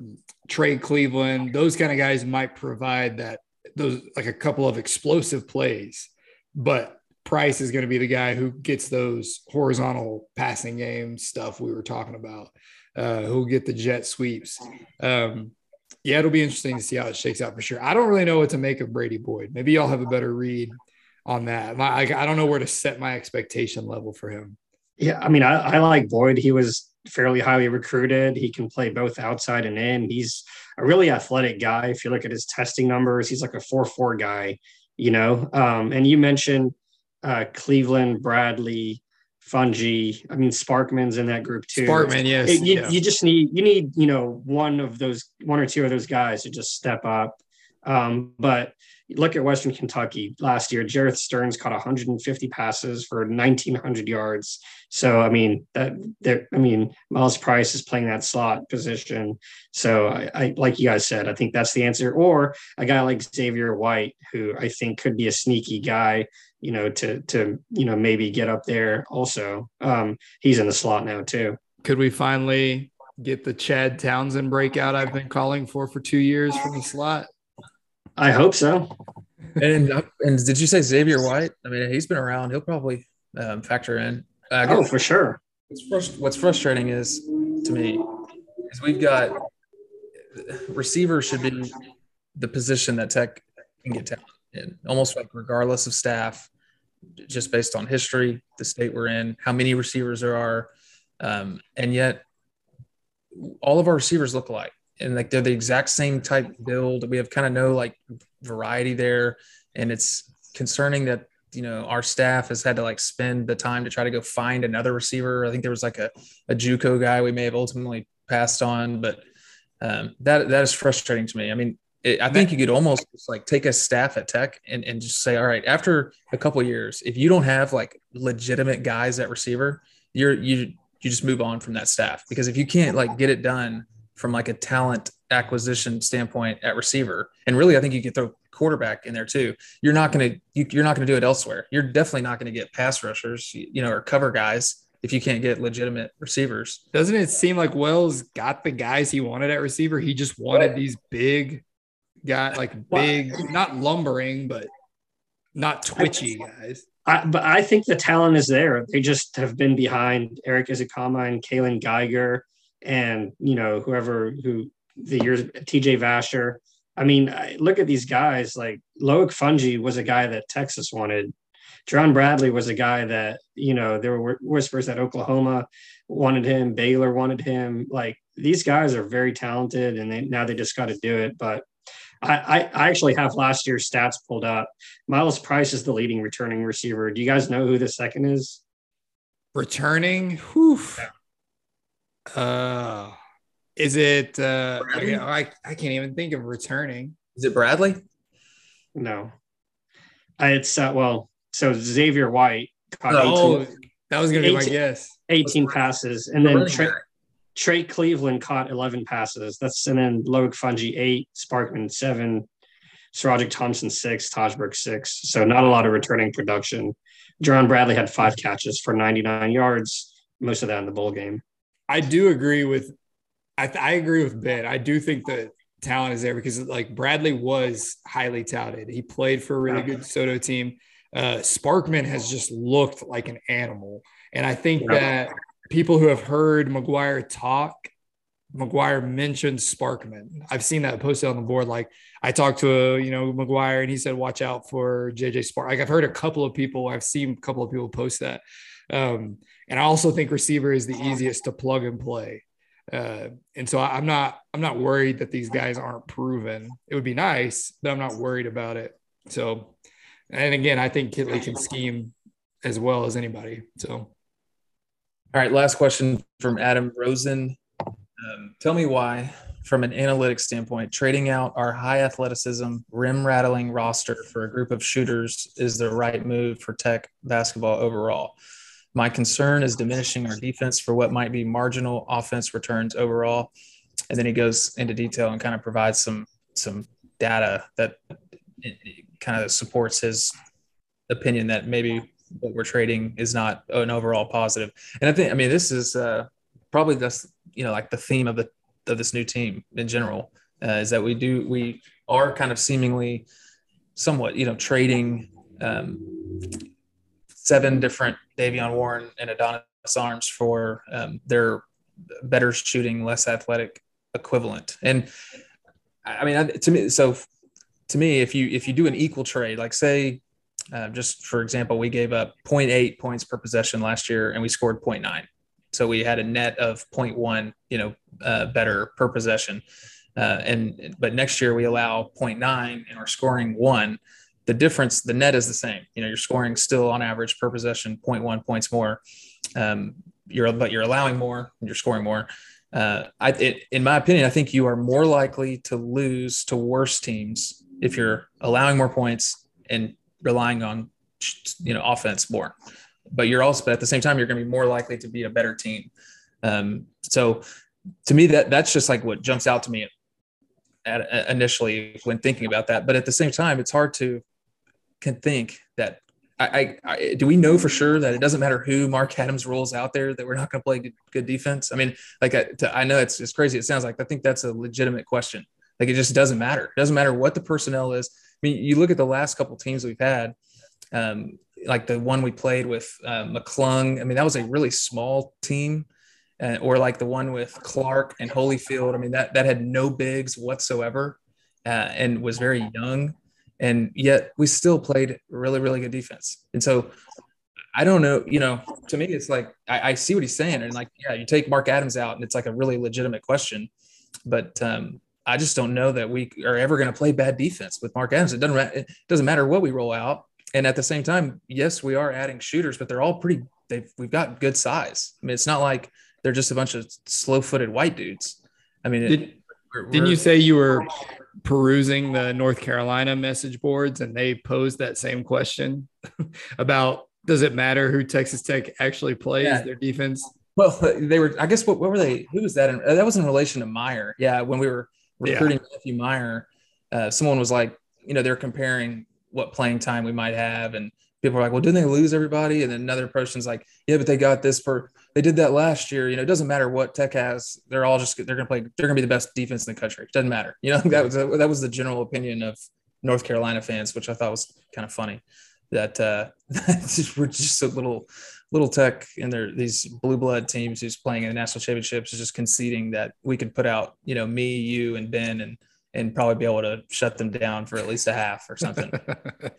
Trey Cleveland, those kind of guys might provide that those like a couple of explosive plays, but Price is going to be the guy who gets those horizontal passing game stuff we were talking about. Uh, who'll get the jet sweeps? Um, yeah, it'll be interesting to see how it shakes out for sure. I don't really know what to make of Brady Boyd. Maybe y'all have a better read on that. My, I, I don't know where to set my expectation level for him. Yeah, I mean, I, I like Boyd. He was fairly highly recruited. He can play both outside and in. He's a really athletic guy. If you look at his testing numbers, he's like a 4 4 guy, you know. Um, and you mentioned uh, Cleveland, Bradley, Fouonji. I mean, Sparkman's in that group too. Sparkman, yes. It, you, yeah. you just need you need you know one of those one or two of those guys to just step up. Um, but look at Western Kentucky last year. Jerreth Sterns caught 150 passes for 1,900 yards. So I mean that. I mean Myles Price is playing that slot position. So I, I, like you guys said, I think that's the answer. Or a guy like Xavier White, who I think could be a sneaky guy you know, to to you know maybe get up there. Also, um, he's in the slot now too. Could we finally get the Chad Townsend breakout I've been calling for for two years from the slot? I hope so. and and did you say Xavier White? I mean, he's been around. He'll probably um, factor in. Uh, oh, for sure. What's, frust- what's frustrating is to me is we've got receivers should be the position that Tech can get talent in, almost like regardless of staff, just based on history, the state we're in, how many receivers there are, um, and yet all of our receivers look alike, and like they're the exact same type build. We have kind of no like variety there, and it's concerning that you know our staff has had to like spend the time to try to go find another receiver. I think there was like a a JUCO guy we may have ultimately passed on, but um, that that is frustrating to me. I mean, I think you could almost like take a staff at Tech and, and just say, all right, after a couple years, if you don't have like legitimate guys at receiver, you're you you just move on from that staff because if you can't like get it done from like a talent acquisition standpoint at receiver, and really, I think you could throw quarterback in there too. You're not gonna you, you're not gonna do it elsewhere. You're definitely not gonna get pass rushers, you know, or cover guys if you can't get legitimate receivers. Doesn't it seem like Wells got the guys he wanted at receiver? He just wanted these big guy, like big, not lumbering, but not twitchy guys. I, but I think the talent is there. They just have been behind Erik Ezukanma and Kaylon Geiger, and you know whoever who the years TJ Vasher. I mean, look at these guys. Like Loic Fouonji was a guy that Texas wanted. Jerand Bradley was a guy that you know there were whispers that Oklahoma wanted him, Baylor wanted him. Like these guys are very talented, and they, now they just got to do it. But I, I actually have last year's stats pulled up. Myles Price is the leading returning receiver. Do you guys know who the second is? Returning? Whew. Uh, is it? Uh, I, I can't even think of returning. Is it Bradley? No. It's uh, well, so Xavier White caught oh, 18, that was going to be my guess. 18 passes. And then Trey, Trey Cleveland caught 11 passes. That's and then Loic Fouonji eight, Sparkman seven, SaRodorick Thompson six, Tajberg six. So not a lot of returning production. Jerand Bradley had five catches for 99 yards, most of that in the bowl game. I do agree with, I, I agree with Ben. I do think that talent is there because like Bradley was highly touted. He played for a really good Soto team. Uh, Sparkman has just looked like an animal. And I think that people who have heard McGuire talk, McGuire mentioned Sparkman. I've seen that posted on the board. Like I talked to a, you know McGuire and he said, "Watch out for JJ Spark." Like I've heard a couple of people, I've seen a couple of people post that. Um, and I also think receiver is the easiest to plug and play. Uh, and so I'm not I'm not worried that these guys aren't proven. It would be nice, but I'm not worried about it. So, and again, I think Kittley can scheme as well as anybody. So. All right, last question from Adam Rosen. Um, tell me why, from an analytics standpoint, trading out our high athleticism, rim rattling roster for a group of shooters is the right move for Tech basketball overall. My concern is diminishing our defense for what might be marginal offense returns overall. And then he goes into detail and kind of provides some some data that kind of supports his opinion that maybe what we're trading is not an overall positive. And I think, I mean, this is uh, probably just, you know, like the theme of the, of this new team in general uh, is that we do we are kind of seemingly somewhat you know trading um, seven different Davion Warren and Adonis Arms for um, their better shooting, less athletic equivalent. And I mean, to me, so to me, if you if you do an equal trade, like say, uh, just for example, we gave up 0.8 points per possession last year, and we scored 0.9. So we had a net of 0.1, you know, uh, better per possession. Uh, and but next year we allow 0.9 and we're scoring one. The difference, the net is the same. You know, you're scoring still on average per possession 0.1 points more. Um, you're but you're allowing more, and you're scoring more. Uh, I, it, in my opinion, I think you are more likely to lose to worse teams if you're allowing more points and relying on you know offense more. But you're also, but at the same time, you're going to be more likely to be a better team. Um, so to me, that that's just like what jumps out to me at, at initially when thinking about that. But at the same time, it's hard to can think that I, I, do we know for sure that it doesn't matter who Mark Adams rolls out there that we're not going to play good, good, defense? I mean, like I, to, I know it's, it's crazy. It sounds like I think that's a legitimate question. Like it just doesn't matter. It doesn't matter what the personnel is. I mean, you look at the last couple teams we've had, um, like the one we played with uh, McClung. I mean, that was a really small team, uh, or like the one with Clark and Holyfield. I mean, that that had no bigs whatsoever, uh, and was very young and yet we still played really really good defense. And so i don't know you know to me it's like I, I, see what he's saying and like yeah you take mark adams out and it's like a really legitimate question but um, i just don't know that we are ever going to play bad defense with mark adams. It doesn't it doesn't matter what we roll out. And at the same time yes we are adding shooters but they're all pretty they've we've got good size. I mean it's not like they're just a bunch of slow-footed white dudes. I mean Did, we're, didn't we're, you say you were perusing the North Carolina message boards and they posed that same question about does it matter who Texas Tech actually plays yeah. their defense? Well, they were, I guess, what, what were they? Who was that? In, that was in relation to Meyer. Yeah. When we were recruiting yeah. Matthew Meyer, uh, someone was like, you know, they're comparing what playing time we might have. And people are like, well, didn't they lose everybody? And then another person's like, yeah, but they got this for they did that last year. You know, it doesn't matter what Tech has; they're all just they're to play. They're to be the best defense in the country. It doesn't matter. You know, that was that was the general opinion of North Carolina fans, which I thought was kind of funny. That uh, we're just a little little Tech and they're these blue blood teams who's playing in the national championships is just conceding that we could put out you know me, you, and Ben and and probably be able to shut them down for at least a half or something.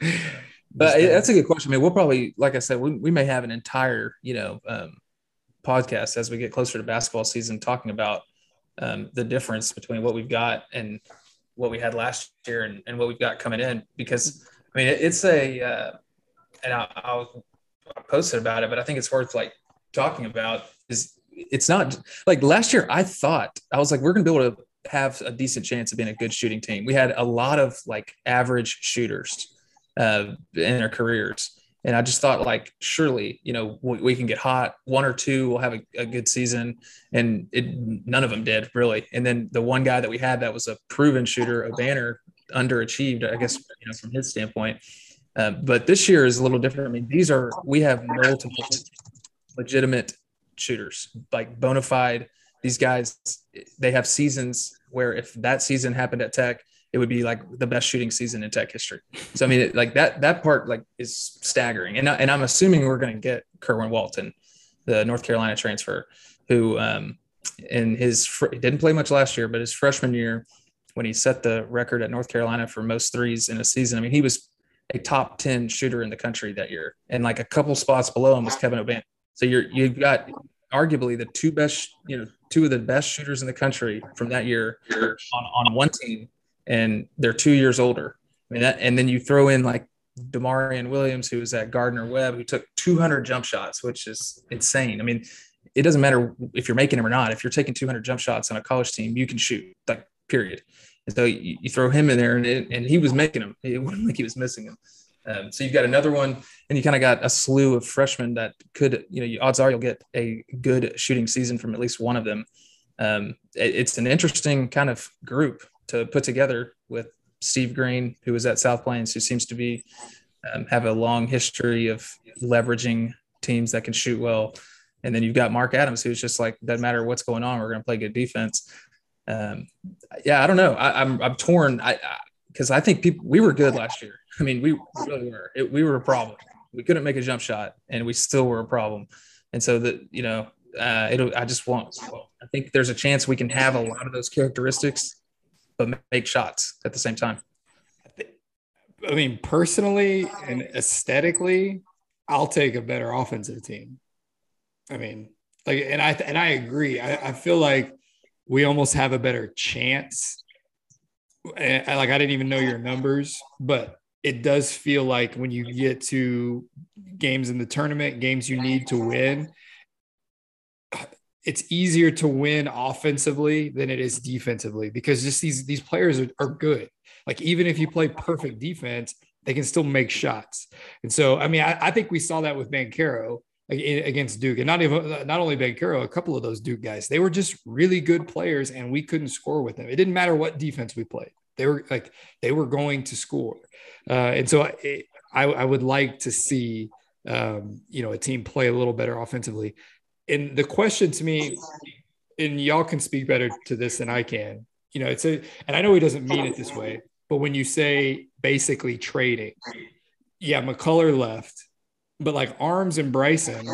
but that's a good question. I mean, we'll probably, like I said, we, we may have an entire, you know, um, podcast as we get closer to basketball season, talking about um, the difference between what we've got and what we had last year and, and what we've got coming in. Because I mean, it, it's a, uh, and I'll, I'll post it about it, but I think it's worth like talking about is it's not like last year. I thought I was like, we're going to be able to have a decent chance of being a good shooting team. We had a lot of like average shooters uh, in their careers. And I just thought, like, surely, you know, we, we can get hot. One or two will have a, a, good season, and it, none of them did really. And then the one guy that we had that was a proven shooter, a banner, underachieved, I guess, you know, from his standpoint. Uh, but this year is a little different. I mean, these are we have multiple legitimate shooters, like bona fide. These guys, they have seasons where if that season happened at Tech, it would be like the best shooting season in tech history. So I mean, it, like that that part like is staggering. And and I'm assuming we're going to get Kerwin Walton, the North Carolina transfer, who um, in his fr- didn't play much last year, but his freshman year when he set the record at North Carolina for most threes in a season. I mean, he was a top 10 shooter in the country that year. And like a couple spots below him was Kevin Obanor. So you're you've got arguably the two best, you know, two of the best shooters in the country from that year on, on one team and they're two years older. I mean, that, and then you throw in like D'Maurian Williams, who was at Gardner Webb, who took 200 jump shots, which is insane. I mean, it doesn't matter if you're making them or not. If you're taking 200 jump shots on a college team, you can shoot. Like period. And so you, you throw him in there, and it, and he was making them. It wasn't like he was missing them. Um, so you've got another one, and you kind of got a slew of freshmen that could, you know, odds are you'll get a good shooting season from at least one of them. Um, it, it's an interesting kind of group to put together with Steve Green, who was at South Plains, who seems to be um, have a long history of leveraging teams that can shoot well. And then you've got Mark Adams, who's just like, doesn't matter what's going on, we're going to play good defense. um, yeah, I don't know. I, am I'm, I'm torn. I because I, I, think people we were good last year. I mean, we really were. It, we were a problem. We couldn't make a jump shot, and we still were a problem. And so that you know, uh, it'll. I just want. I think there's a chance we can have a lot of those characteristics, but make shots at the same time. I mean, personally and aesthetically, I'll take a better offensive team. I mean, like, and I and I agree. I, I feel like we almost have a better chance. And, like, I didn't even know your numbers, but it does feel like when you get to games in the tournament, games you need to win, it's easier to win offensively than it is defensively because just these these players are, are good. Like even if you play perfect defense, they can still make shots. And so, I mean, I, I think we saw that with Banchero against Duke, and not even not only Banchero, a couple of those Duke guys. They were just really good players, and we couldn't score with them. It didn't matter what defense we played; they were like they were going to score. Uh, and so, I, I, I would like to see um, you know a team play a little better offensively. And the question to me, and y'all can speak better to this than I can. You know, it's a, and I know he doesn't mean it this way, but when you say basically trading, yeah, McCullar left, but like Arms and Bryson,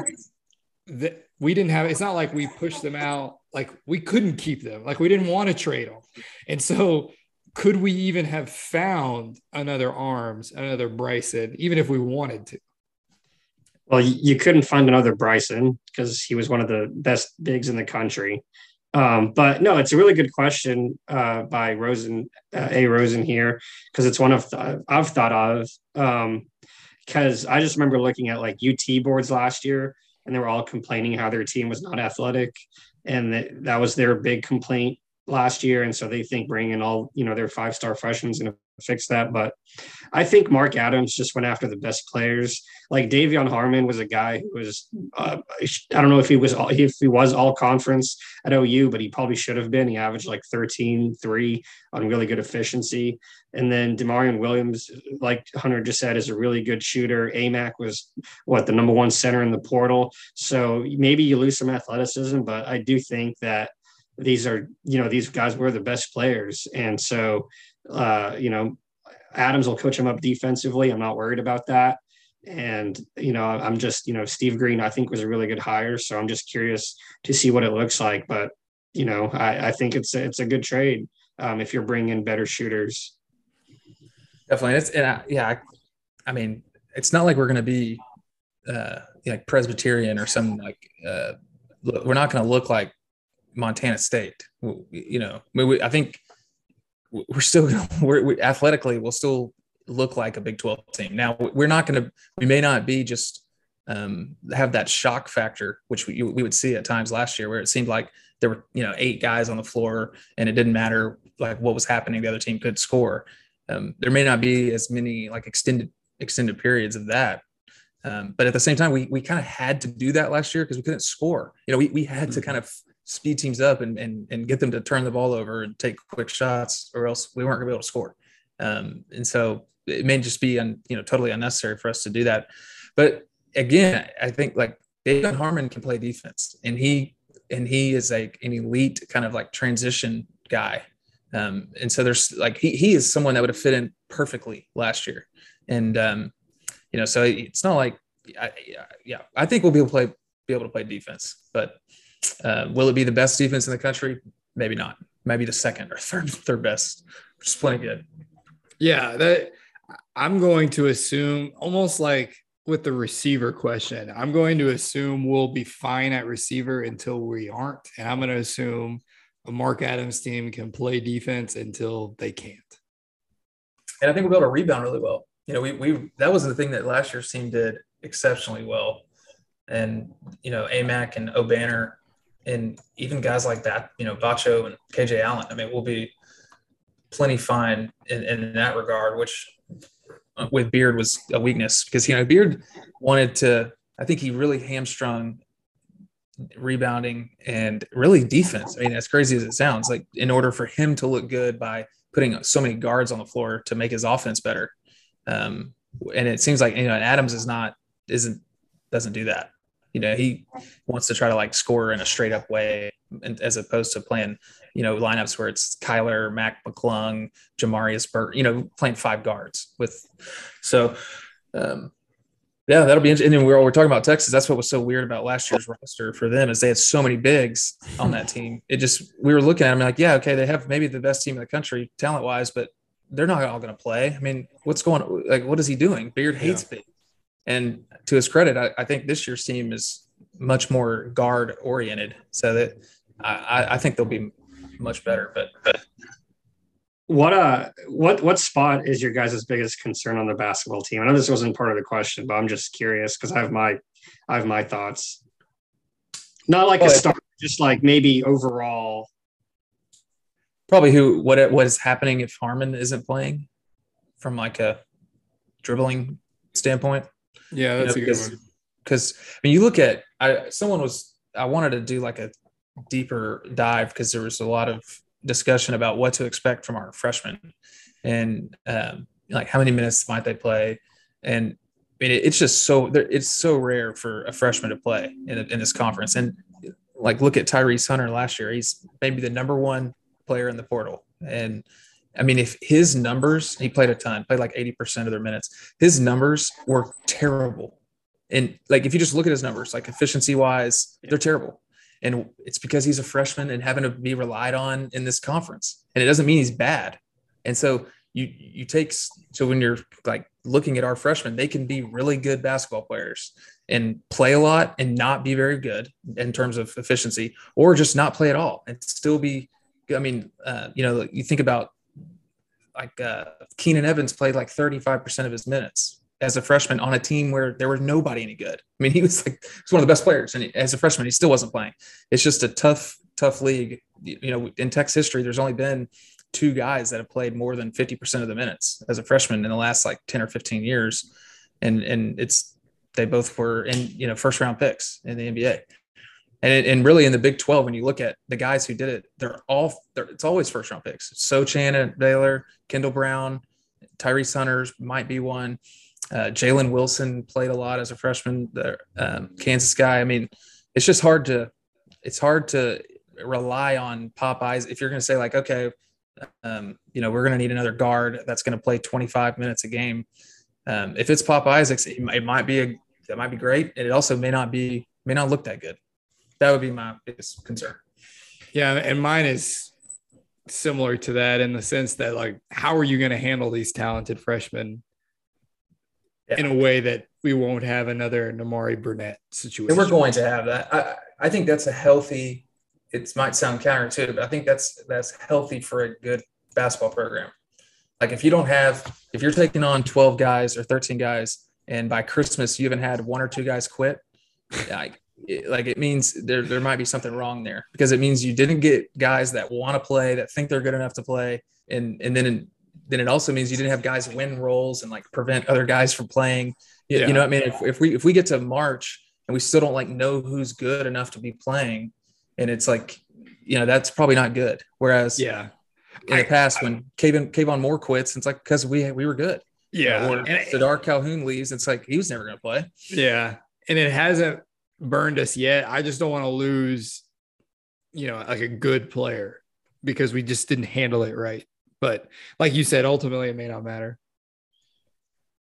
that we didn't have. It's not like we pushed them out. Like we couldn't keep them. Like we didn't want to trade them, and so could we even have found another Arms, another Bryson, even if we wanted to? Well, you couldn't find another Bryson because he was one of the best bigs in the country. Um, but no, it's a really good question uh, by Rosen, uh, A. Rosen here, because it's one of th- I've thought of. Because um, I just remember looking at like UT boards last year, and they were all complaining how their team was not athletic, and that, that was their big complaint last year. And so they think bringing all you know their five star freshmen fix that. But I think Mark Adams just went after the best players. Like De'Vion Harmon was a guy who was uh, I don't know if he was all, if he was all conference at OU, but he probably should have been. He averaged like 13, 3 on really good efficiency. And then D'Maurian Williams, like Hunter just said, is a really good shooter. AMAC was what the number one center in the portal. So maybe you lose some athleticism, but I do think that these are you know these guys were the best players and so uh, you know, Adams will coach him up defensively. I'm not worried about that. And, you know, I'm just, you know, Steve Green, I think was a really good hire. So I'm just curious to see what it looks like. But, you know, I, I think it's a, it's a good trade um, if you're bringing better shooters. Definitely. It's, and I, yeah, I, I mean, it's not like we're going to be uh, like Presbyterian or some like, uh, we're not going to look like Montana State. You know, we, I think we're still we're we, athletically we'll still look like a Big 12 team. Now we're not going to we may not be just um, have that shock factor, which we, we would see at times last year, where it seemed like there were you know eight guys on the floor and it didn't matter like what was happening, the other team could score. Um, there may not be as many like extended extended periods of that. Um, but at the same time, we, we kind of had to do that last year because we couldn't score. You know, we, we had to mm-hmm. kind of speed teams up and, and, and get them to turn the ball over and take quick shots, or else we weren't going to be able to score. Um, and so it may just be, un, you know, totally unnecessary for us to do that. But again, I think like De'Vion Harmon can play defense, and he and he is like an elite kind of like transition guy. Um, and so there's like he he is someone that would have fit in perfectly last year, and um, you know, so it's not like I, yeah, I think we'll be able to play be able to play defense, but uh, will it be the best defense in the country? Maybe not. Maybe the second or third third best. Just plenty good. Yeah, that I'm going to assume almost like with the receiver question. I'm going to assume we'll be fine at receiver until we aren't, and I'm going to assume a Mark Adams team can play defense until they can't. And I think we'll be able to rebound really well. You know, we we that was the thing that last year's team did exceptionally well. And you know, Amac and Obanor and even guys like that, you know, Batcho and KJ Allen, I mean, we'll be plenty fine in, in that regard, which uh, with Beard was a weakness because, you know, Beard wanted to, I think he really hamstrung rebounding and really defense. I mean, as crazy as it sounds, like in order for him to look good by putting so many guards on the floor to make his offense better. Um, and it seems like, you know, Adams is not, isn't, doesn't do that. You know, he wants to try to like score in a straight up way, and, as opposed to playing you know, lineups where it's Kyler, Mac McClung, Jamarius Burt, you know, playing five guards with. So, um, yeah, that'll be interesting. And we're, we're talking about Texas. That's what was so weird about last year's roster for them is they had so many bigs on that team. It just we were looking at them like, yeah, okay, they have maybe the best team in the country talent wise, but they're not all going to play. I mean, what's going? Like, what is he doing? Beard hates yeah. big. And to his credit, I, I, think this year's team is much more guard oriented. So that I, I think they'll be much better. But, but what uh what what spot is your guys' biggest concern on the basketball team? I know this wasn't part of the question, but I'm just curious because I have my I have my thoughts. Not like a start, just like maybe overall. Probably who what what is happening if Harmon isn't playing from like a dribbling standpoint. Yeah, that's you know, a good one. Because I mean, you look at I someone was I wanted to do like a deeper dive because there was a lot of discussion about what to expect from our freshmen and um, like how many minutes might they play and I mean, it's just so it's so rare for a freshman to play in, in this conference. And like, look at Tyrese Hunter last year. He's maybe the number one player in the portal. And I mean, if his numbers, he played a ton, played like 80% of their minutes. His numbers were terrible. And like, if you just look at his numbers, like efficiency wise, they're terrible and it's because he's a freshman and having to be relied on in this conference and it doesn't mean he's bad and so you you take so when you're like looking at our freshmen they can be really good basketball players and play a lot and not be very good in terms of efficiency or just not play at all and still be i mean uh, you know you think about like uh, keenan evans played like 35% of his minutes as a freshman on a team where there was nobody any good. I mean, he was like he was one of the best players, and he, as a freshman, he still wasn't playing. It's just a tough, tough league. You know, in Tech's history, there's only been two guys that have played more than 50% of the minutes as a freshman in the last like 10 or 15 years, and and it's they both were in you know first round picks in the NBA. And, it, and really in the Big 12, when you look at the guys who did it, they're all they're, it's always first round picks. Sochan at Baylor, Kendall Brown, Tyrese Hunters might be one. Uh, Jalen Wilson played a lot as a freshman. The um, Kansas guy. I mean, it's just hard to it's hard to rely on Popeyes if you're going to say like, okay, um, you know, we're going to need another guard that's going to play 25 minutes a game. Um, if it's Pop Isaacs, it, it might be a that might be great, and it also may not be may not look that good. That would be my biggest concern. Yeah, and mine is similar to that in the sense that like, how are you going to handle these talented freshmen yeah. in a way that we won't have another Nimari Burnett situation. And we're going to have that. I, I think that's a healthy. It might sound counterintuitive, but I think that's that's healthy for a good basketball program. Like if you don't have, if you're taking on 12 guys or 13 guys, and by Christmas you haven't had one or two guys quit, like like it means there there might be something wrong there because it means you didn't get guys that want to play that think they're good enough to play, and and then then it also means you didn't have guys win roles and like prevent other guys from playing. You, yeah. you know what I mean? If, if we if we get to March and we still don't like know who's good enough to be playing, and it's like, you know, that's probably not good. Whereas yeah, in the past I, when Khavon Khavon Moore quits, it's like because we we were good. Yeah. Or Sardaar Calhoun leaves, it's like he was never gonna play. Yeah. And it hasn't burned us yet. I just don't want to lose, you know, like a good player because we just didn't handle it right. But like you said, ultimately it may not matter.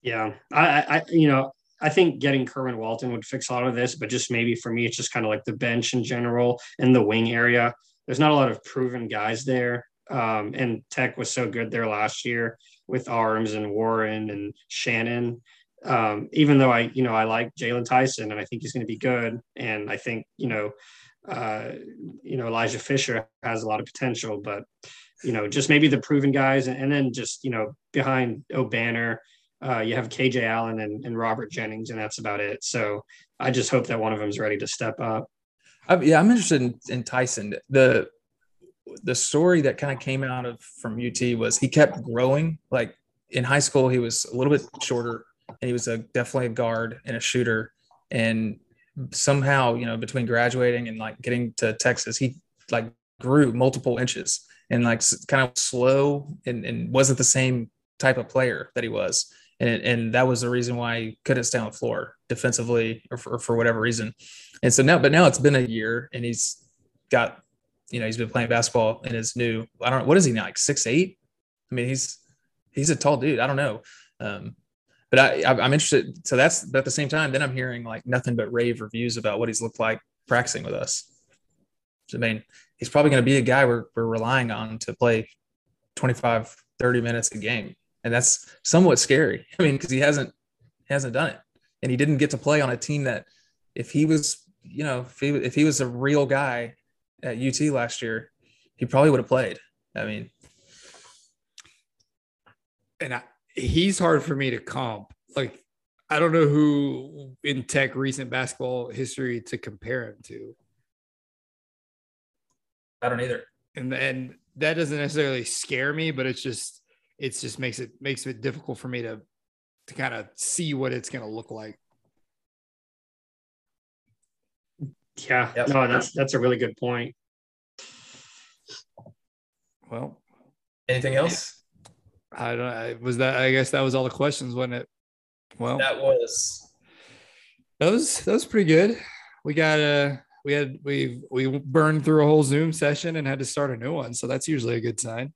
Yeah, I, I, you know, I think getting Kerwin Walton would fix a lot of this, but just maybe for me, it's just kind of like the bench in general and the wing area. There's not a lot of proven guys there. Um, and Tech was so good there last year with Arms and Warren and Shannon. Um, even though I, you know, I like Jaylon Tyson and I think he's going to be good. And I think, you know, uh, you know, Elijah Fisher has a lot of potential, but you know, just maybe the proven guys, and, and then just you know behind Obanor, uh, you have KJ Allen and, and, Robert Jennings, and that's about it. So I just hope that one of them is ready to step up. I, yeah, I'm interested in, in Tyson. The the story that kind of came out of from UT was he kept growing. Like in high school, he was a little bit shorter, and he was a definitely a guard and a shooter. And somehow, you know, between graduating and like getting to Texas, he like grew multiple inches and like kind of slow and, and wasn't the same type of player that he was. And, and that was the reason why he couldn't stay on the floor defensively or for, or for whatever reason. And so now, but now it's been a year and he's got you know, he's been playing basketball in his new. I don't know what is he now, like six eight. I mean, he's he's a tall dude. I don't know. Um, but I, I'm interested. So that's at the same time, then I'm hearing like nothing but rave reviews about what he's looked like practicing with us. So, I mean, he's probably going to be a guy we're, we're relying on to play 25, 30 minutes a game. And that's somewhat scary. I mean, because he hasn't he hasn't done it. And he didn't get to play on a team that if he was, you know, if he, if he was a real guy at UT last year, he probably would have played. I mean, and I, he's hard for me to comp. Like, I don't know who in tech recent basketball history to compare him to. I don't either. And and that doesn't necessarily scare me, but it's just it's just makes it makes it difficult for me to to kind of see what it's going to look like. Yeah, yep. no, that's that's a really good point. Well, anything else? I don't. I was that. I guess that was all the questions, wasn't it? Well, that was. That was that was pretty good. We got a. Uh, we had we we burned through a whole Zoom session and had to start a new one, so that's usually a good sign.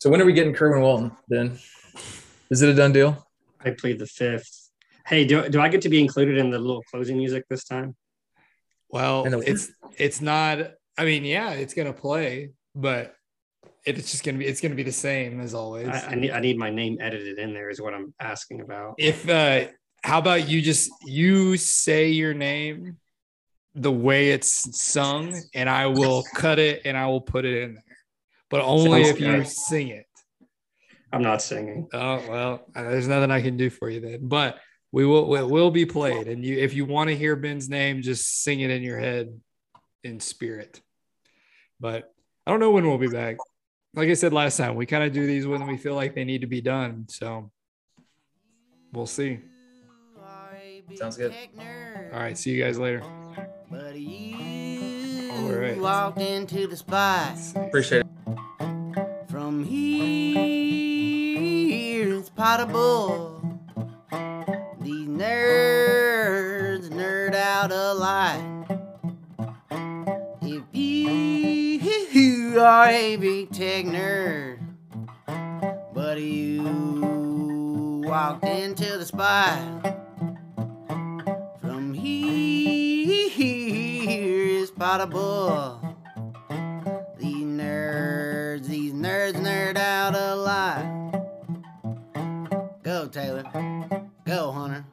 So when are we getting Kerwin Walton? Then is it a done deal? I played the fifth. Hey, do do I get to be included in the little closing music this time? Well, it's it's not. I mean, yeah, it's gonna play, but it's just gonna be it's gonna be the same as always. I, I, need I need my name edited in there is what I'm asking about. If uh how about you just you say your name the way it's sung and I will cut it and I will put it in there. But only Sounds if good. you sing it. I'm not singing. Oh well, uh, there's nothing I can do for you then. But we will it will be played and you if you want to hear Ben's name just sing it in your head in spirit. But I don't know when we'll be back like I said last time, we kind of do these when we feel like they need to be done. So we'll see. Sounds good. All right. See you guys later. All right. Walked into the spot. Appreciate it. From here, it's potable. These nerds nerd out a lot. You are a big tech nerd, but you walked into the spot. From here is potable. These nerds, these nerds nerd out a lot. Go, Taylor. Go, Hunter.